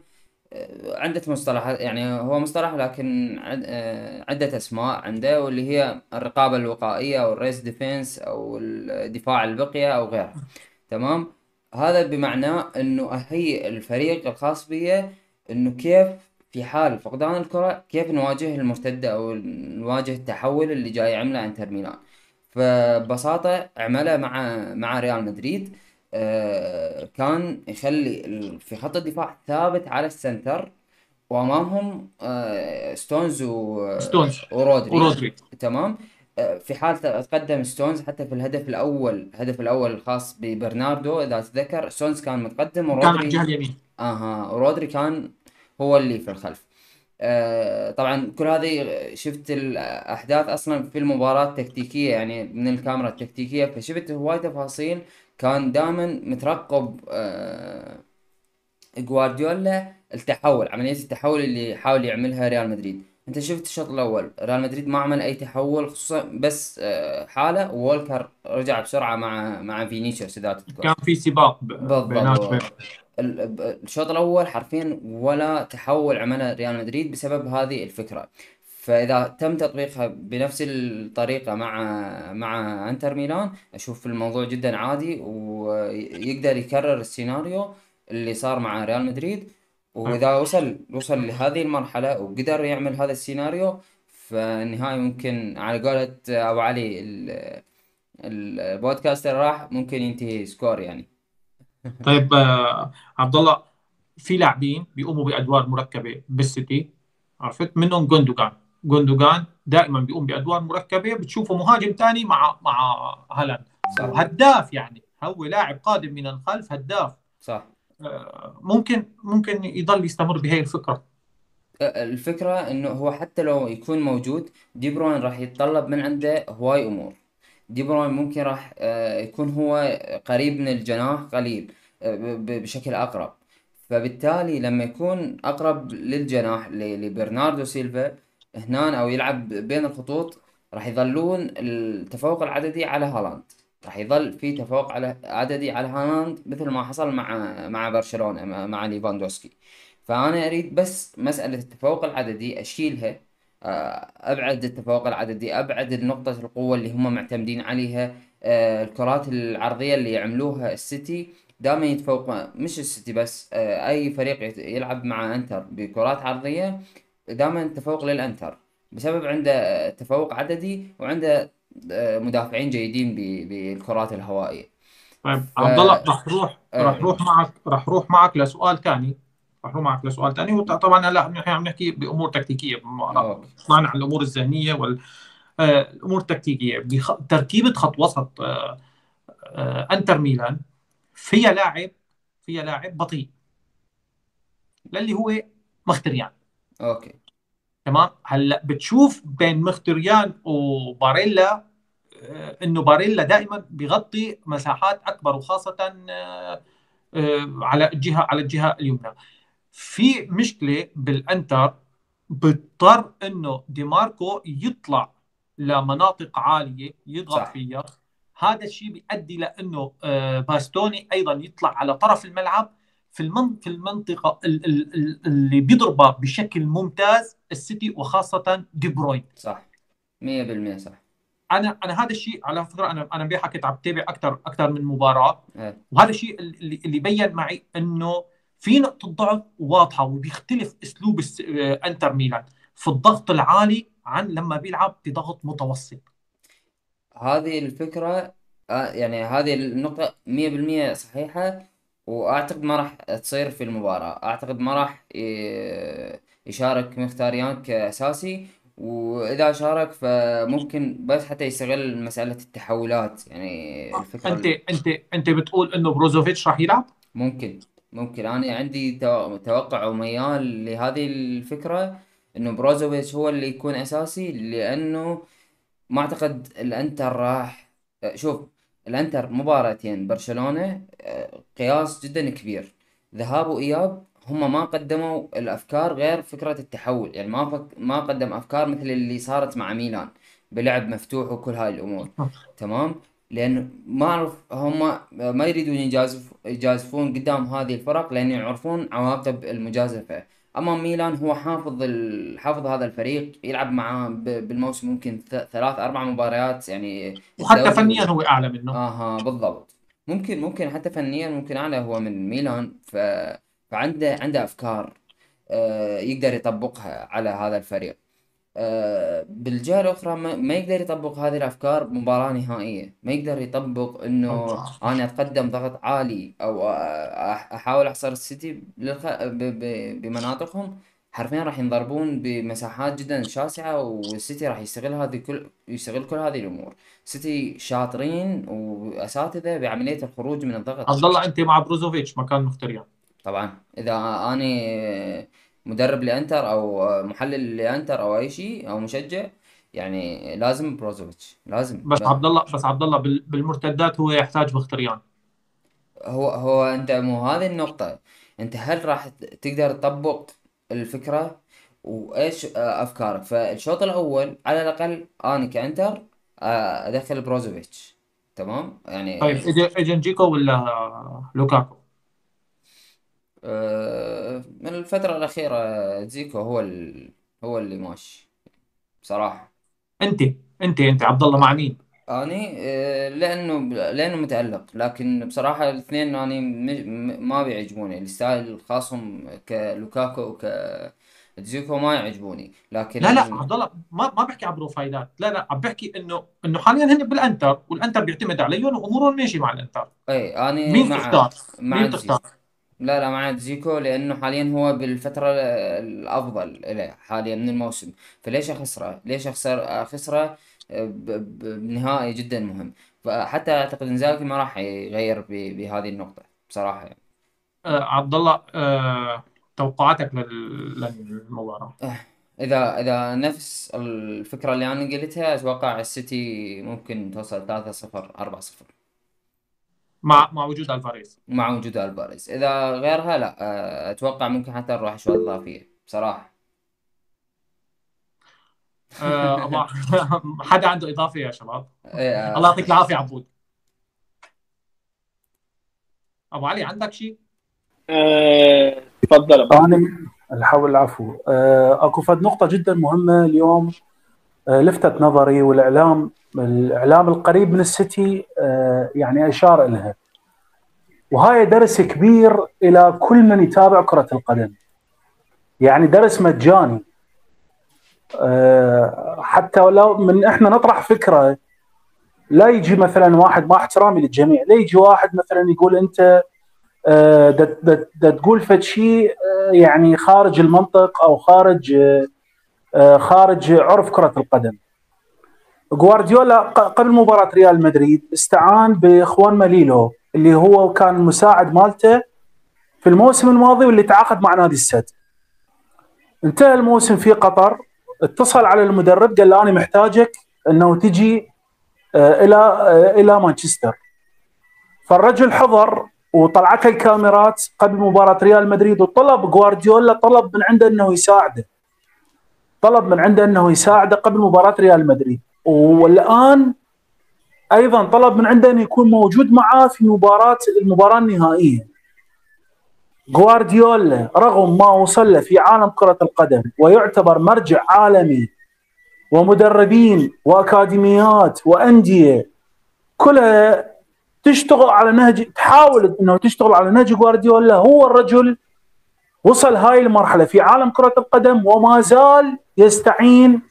عدة مصطلحات يعني هو مصطلح لكن عد- آه، عدة أسماء عنده واللي هي الرقابة الوقائية أو ال rest defence أو الدفاع البقية أو غيره تمام؟ هذا بمعناه إنه اهيئ الفريق الخاص بي إنه كيف في حال فقدان الكرة كيف نواجه المرتدة أو نواجه التحول اللي جاي يعمله إنتر ميلان. فببساطة عمله مع مع ريال مدريد. آه، كان يخلي في خط الدفاع ثابت على السنتر وأمامهم آه، ستونز و- ستونز ورودري ورودري تمام؟ آه، في حال تقدم ستونز حتى في الهدف الأول الهدف الأول الخاص ببرناردو إذا تتذكر ستونز كان متقدم كان على ورودري الجهه اليمين. أها ورودري كان هو اللي في الخلف. آه، طبعا كل هذه شفت الأحداث أصلا في المباراة تكتيكية يعني من الكاميرا التكتيكية فشفت هواي تفاصيل كان دائما مترقب آه، جوارديولا التحول عملية التحول اللي حاول يعملها ريال مدريد. أنت شفت الشوط الأول ريال مدريد ما عمل أي تحول خصوصا بس آه، حالة وولكر رجع بسرعة مع مع فينيسيوس إذا تذكر. كان في سباق بالضبط. الشوط الأول حرفيا ولا تحول عمله ريال مدريد بسبب هذه الفكرة. فإذا تم تطبيقها بنفس الطريقة مع مع إنتر ميلان أشوف الموضوع جدا عادي ويقدر يكرر السيناريو اللي صار مع ريال مدريد. وإذا وصل وصل لهذه المرحلة وقدر يعمل هذا السيناريو فالنهاية ممكن على قولة أبو علي البودكاست راح ممكن ينتهي score يعني. طيب آه عبد الله في لاعبين بيقوموا بأدوار مركبة بالسيتي عرفت؟ منهم جوندوجان. جوندوجان دائما بيقوم بأدوار مركبة بتشوفه مهاجم ثاني مع مع هالاند. هداف يعني هو لاعب قادم من الخلف هداف. صح. آه، ممكن ممكن يضل يستمر بهي الفكرة. الفكرة إنه هو حتى لو يكون موجود دي بروين راح يتطلب من عنده هواي أمور. دي بروين ممكن راح آه، يكون هو قريب من الجناح قليل بشكل أقرب. فبالتالي لما يكون أقرب للجناح لبرناردو سيلفا هنا أو يلعب بين الخطوط راح يظلون التفوق العددي على هالاند. راح يظل في تفوق على عددي على هالاند مثل ما حصل مع مع برشلونة مع ليفاندوسكي. فأنا أريد بس مسألة التفوق العددي أشيلها. آه، أبعد التفوق العددي أبعد النقطة القوة اللي هم معتمدين عليها. آه، الكرات العرضية اللي يعملوها السيتي دائما يتفوق مش السيتي بس آه، أي فريق يلعب مع أنتر بكرات عرضية دائما تفوق للأنتر. بسبب عنده تفوق عددي وعنده مدافعين جيدين بالكرات الهوائية. طيب ف... عبد الله راح روح آه. راح روح معك راح روح معك لسؤال ثاني راح روح معك لسؤال ثاني وطبعا هلا نحن عم نحكي بأمور تكتيكية طبعا عن الأمور الذهنية وال آه، الأمور التكتيكية. بخ... تركيبة خط وسط آه، إنتر ميلان فيها لاعب فيها لاعب بطيء. للي هو مختريان. أوكي. تمام؟ هلا بتشوف بين مختريان وباريلا آه، إنه باريلا دائما بيغطي مساحات أكبر وخاصة آه، آه، على الجهة على الجهة اليمنى. في مشكلة بالأنتر بيضطر إنه دي ماركو يطلع لمناطق عالية يضغط صح. فيها. هذا الشيء بيؤدي لإنه باستوني أيضا يطلع على طرف الملعب في في المنطقة اللي بيضربها بشكل ممتاز السيتي وخاصة دي بروين. صح. 100% صح. أنا أنا هذا الشيء على فكرة أنا أنا امبارح كنت عم بتابع أكثر أكثر من مباراة. آه. وهذا الشيء اللي, اللي بين معي إنه في نقطة ضعف واضحة وبيختلف أسلوب آه، إنتر ميلان في الضغط العالي عن لما بيلعب بضغط متوسط. هذه الفكرة آه، يعني هذه النقطة 100% صحيحة. وأعتقد ما راح تصير في المباراة. أعتقد ما راح يشارك مختاريان كأساسي وإذا شارك فممكن بس حتى يستغل مسألة التحولات. يعني الفكرة أنت أنت أنت بتقول إنه بروزوفيتش راح يلعب؟ ممكن ممكن. أنا عندي توقع وميال لهذه الفكرة إنه بروزوفيتش هو اللي يكون أساسي لأنه ما أعتقد الإنتر راح شوف الانتر مباراتين برشلونة آه، قياس جدا كبير. ذهاب وإياب هم ما قدموا الأفكار غير فكرة التحول. يعني ما فك... ما قدم أفكار مثل اللي صارت مع ميلان بلعب مفتوح وكل هاي الأمور. تمام؟ لأن ما اعرف هم ما يريدون يجازف يجازفون قدام هذه الفرق لأن يعرفون عواقب المجازفة. اما ميلان هو حافظ ال... حافظ هذا الفريق يلعب معاه ب... بالموسم ممكن. ثلاث أربع مباريات يعني وحتى فنيا هو أعلى منه آها بالضبط ممكن ممكن حتى فنيا ممكن أعلى هو من ميلان ف... فعنده عنده أفكار آه يقدر يطبقها على هذا الفريق بالجهة الأخرى ما يقدر يطبق هذه الأفكار بمباراة نهائية. ما يقدر يطبق إنه أنا أتقدم ضغط عالي أو أحاول أحصر السيتي بمناطقهم حرفيا راح ينضربون بمساحات جدا شاسعة والسيتي راح يستغل هذه كل يستغل كل هذه الأمور. سيتي شاطرين وأساتذة بعملية الخروج من الضغط. عبد الله أنت مع بروزوفيتش مكان مختريان. طبعا. إذا أنا مدرب لانتر أو محلل لانتر أو اي شيء أو مشجع يعني لازم بروزوفيتش لازم. بس عبد الله بس عبد الله بالمرتدات هو يحتاج مخيتاريان. هو هو انت مو هذه النقطة. انت هل راح تقدر تطبق الفكرة؟ وايش افكارك؟ فالشوط الأول على الاقل أنا كانتر آه، ادخل بروزوفيتش تمام؟ يعني طيب اجى جيكو ولا لوكاكو؟ آه، من الفترة الأخيرة جيكو هو ال... هو اللي ماشي بصراحة أنت أنت أنت عبد الله مع مين؟ أني آه، لأنه لأنه متألق. لكن بصراحة الاثنين م- م- ما بيعجبوني. ال style الخاصهم كلوكاكو وك جيكو ما يعجبوني. لكن لا لا عبد الله ما ما بحكي عن بروفايلات. لا لا عم بحكي إنه إنه حاليا هن بالأنتر والأنتر بيعتمد عليهم وامورهم ماشي مع الأنتر. اي أني مين مع تختار؟ مع مين تختار؟ لا لا مع زيكو لأنه حاليا هو بالفترة الأفضل له حاليا من الموسم. فليش أخسره؟ ليش اخسر أخسره؟ بنهائي جدا مهم. فحتى أعتقد انزاغي ما راح يغير بهذه النقطة بصراحة. يعني. آه عبد الله آه توقعاتك لل- للمباراة؟ إذا إذا نفس الفكرة اللي أنا قلتها أتوقع السيتي ممكن توصل 3-0 4-0 مع مع وجود ألفاريز. مع وجود الباريس إذا غيرها لا أه، أتوقع ممكن حتى نروح اشواط إضافية بصراحة. آه أبو- حدا عنده اضافه يا شباب؟ إيه، الله يعطيك العافية عبود. أبو علي عندك شيء؟ آه، تفضل. أنا الحول العفو. آه، أكو فد نقطة جدا مهمة اليوم. آه، لفتت نظري والإعلام الإعلام القريب من السيتي آه، يعني أشار لها وهاي درس كبير إلى كل من يتابع كرة القدم. يعني درس مجاني. آه، حتى لو من إحنا نطرح فكرة لا يجي مثلا واحد مع احترامي للجميع لا يجي واحد مثلا يقول أنت آه، دا- تقول فد شيء يعني خارج المنطق أو خارج خارج عرف كرة القدم. جوارديولا ق- قبل مباراة ريال مدريد استعان بإخوان ماليلو اللي هو كان المساعد مالته في الموسم الماضي واللي تعاقد مع نادي السد. انتهى الموسم في قطر اتصل على المدرب قال له أنا محتاجك إنه تجي آه، إلى آه، إلى مانشستر. فالرجل حضر وطلعته الكاميرات قبل مباراة ريال مدريد وطلب جوارديولا طلب من عنده إنه يساعده طلب من عنده إنه يساعده قبل مباراة ريال مدريد والآن أيضا طلب من عنده انه يكون موجود معاه في مباراة المباراة النهائية. جوارديولا رغم ما وصل له في عالم كرة القدم ويعتبر مرجع عالمي ومدربين وأكاديميات وأندية كلها تشتغل على نهج تحاول إنه تشتغل على نهج جوارديولا هو الرجل وصل هاي المرحلة في عالم كرة القدم وما زال يستعين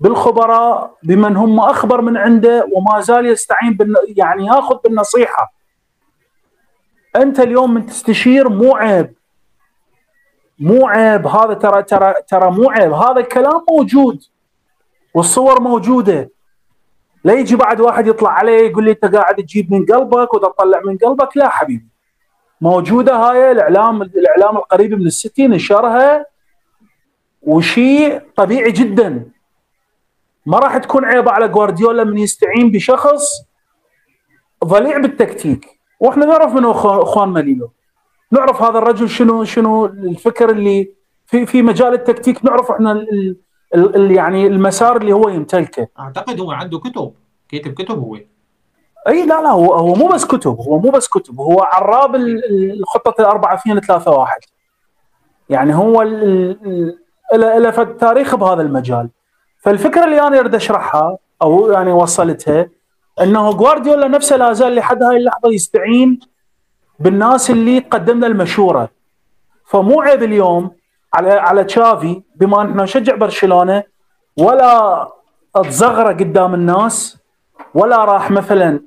بالخبراء بمن هم أخبر من عنده وما زال يستعين بالن... يعني ياخذ بالنصيحة. أنت اليوم من تستشير مو عيب. مو عيب. هذا ترى ترى ترى مو عيب. هذا الكلام موجود. والصور موجودة. لا يجي بعد واحد يطلع عليه يقول لي أنت قاعد تجيب من قلبك وتطلع من قلبك. لا حبيبي. موجودة هاي الإعلام الإعلام القريب من السيتي نشرها وشيء طبيعي جدا. ما راح تكون عيبه على جوارديولا من يستعين بشخص ضليع بالتكتيك. وإحنا نعرف منه أخو- اخوان ماليلو نعرف هذا الرجل شنو شنو الفكر اللي في في مجال التكتيك. نعرف إحنا ال ال ال يعني المسار اللي هو يمتلكه. أعتقد هو عنده كتب. كاتب كتب هو. أي لا لا هو هو مو بس كتب. هو مو بس كتب. هو عراب ال- ال- الخطة الأربعة اثنين ثلاثة واحد. يعني هو ال- ال- له تاريخ بهذا المجال. فالفكرة اللي أنا أريد أشرحها أو يعني وصلتها إنه جوارديولا نفسه لا زال لحد هاي اللحظة يستعين بالناس اللي قدم له المشورة. فمو عيب اليوم على على تشافي بما ان إحنا نشجع برشلونة ولا تزغره قدام الناس ولا راح مثلا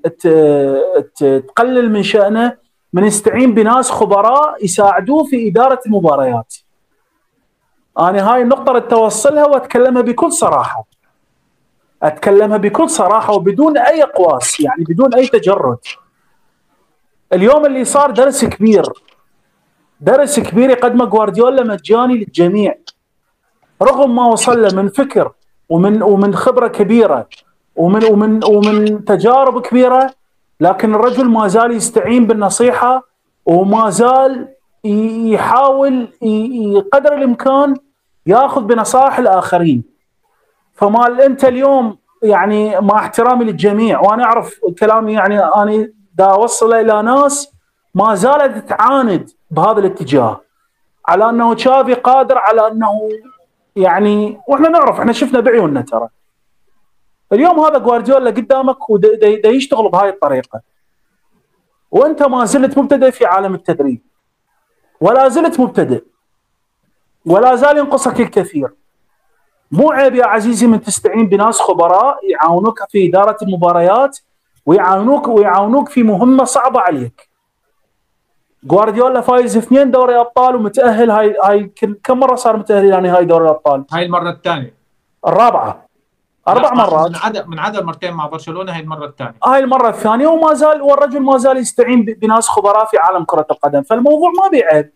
تقلل من شأنه من يستعين بناس خبراء يساعدوه في إدارة المباريات. أنا هاي النقطة اللي توصلها وأتكلمها بكل صراحة. أتكلمها بكل صراحة وبدون أي قواس يعني بدون أي تجرد. اليوم اللي صار درس كبير. درس كبير يقدمه جوارديولا مجاني للجميع. رغم ما وصل له من فكر ومن ومن خبرة كبيرة ومن ومن ومن تجارب كبيرة لكن الرجل ما زال يستعين بالنصيحة وما زال يحاول قدر الإمكان ياخذ بنصائح الآخرين. فما أنت اليوم يعني مع احترامي للجميع وأنا أعرف كلامي يعني أنا دا أوصله إلى ناس ما زالت تعاند بهذا الاتجاه. على أنه تشافي قادر على أنه يعني وإحنا نعرف إحنا شفنا بعيوننا ترى. اليوم هذا جوارديولا قدامك ودا يشتغل بهاي الطريقة. وأنت ما زلت مبتدئ في عالم التدريب. ولا زلت مبتدئ. ولا زال ينقصك الكثير. مو عيب يا عزيزي من تستعين بناس خبراء يعاونوك في إدارة المباريات ويعاونوك ويعاونوك في مهمة صعبة عليك. جوارديولا فايز اثنين دوري أبطال ومتأهل هاي هاي كم مرة صار متأهل يعني هاي دوري الأبطال؟ هاي المرة الثانية. الرابعة. أربع مرات. من عدد من عدد مرتين مع برشلونة هاي المرة الثانية. هاي المرة الثانية وما زال والرجل ما زال يستعين بناس خبراء في عالم كرة القدم. فالموضوع ما بيعيب.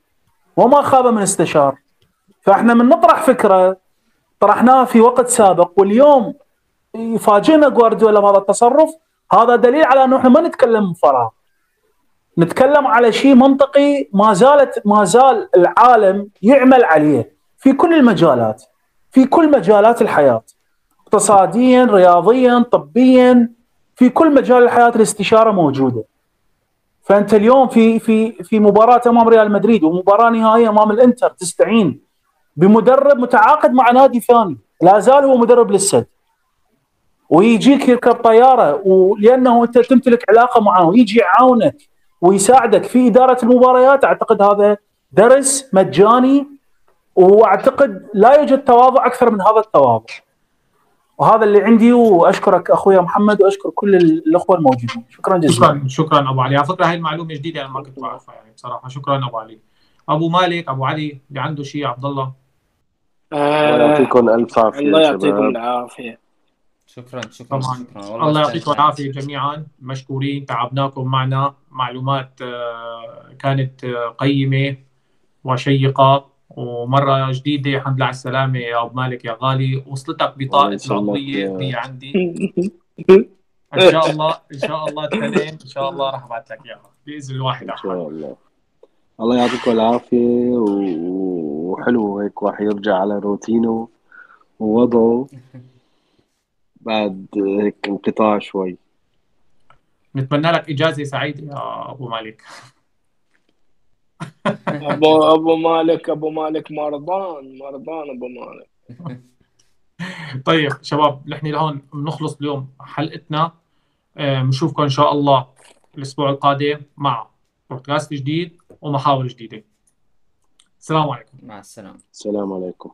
وما خاب من استشار. فاحنا من نطرح فكره طرحناها في وقت سابق واليوم يفاجئنا جوارديولا بهذا التصرف. هذا دليل على إنه إحنا ما نتكلم من فراغ. نتكلم على شيء منطقي ما زالت ما زال العالم يعمل عليه في كل المجالات في كل مجالات الحياة. اقتصاديا رياضيا طبيا في كل مجال الحياة الاستشارة موجودة. فأنت اليوم في في في مباراة أمام ريال مدريد ومباراة نهائية أمام الإنتر تستعين. بمدرب متعاقد مع نادي ثاني. لا زال هو مدرب للسد. ويجيك يركب طياره ولأنه أنت تمتلك علاقة معه ويجي يعاونك ويساعدك في إدارة المباريات. أعتقد هذا درس مجاني وأعتقد لا يوجد تواضع أكثر من هذا التواضع. وهذا اللي عندي وأشكرك أخويا محمد وأشكر كل الأخوة الموجودين. شكرا جزيلا. شكرا شكرا أبو علي. على فكرة هاي المعلومة جديدة أنا ما كنت بعرفها يعني بصراحة. شكرا أبو علي. أبو مالك أبو علي اللي عنده شيء عبد الله. الله يعطيكم ألف عافية الله يعطيكم العافية. شكرا شكرا, طبعا. شكرا. الله يعطيكم العافية جميعا. مشكورين تعبناكم معنا. معلومات كانت قيمة وشيقة. ومرة جديدة الحمد لله على السلامة يا أبو مالك يا غالي. وصلتك بطاقة العضويه هي عندي. إن شاء الله إن شاء الله تنين إن شاء الله راح أبعث لك إياها. بإذن الواحد. إن شاء الله. الله يعطيكم العافية وحلو هيك واحد يرجع على روتينه ووضعه. بعد هيك انقطاع شوي. نتمنى لك إجازة سعيدة يا أبو مالك. ابو أبو مالك أبو مالك مرضان مرضان أبو مالك. طيب شباب نحن لهون بنخلص اليوم حلقتنا. بنشوفكم إن شاء الله الأسبوع القادم مع بودكاست جديد ومحاور جديدة. السلام عليكم. مع السلامة. السلام عليكم.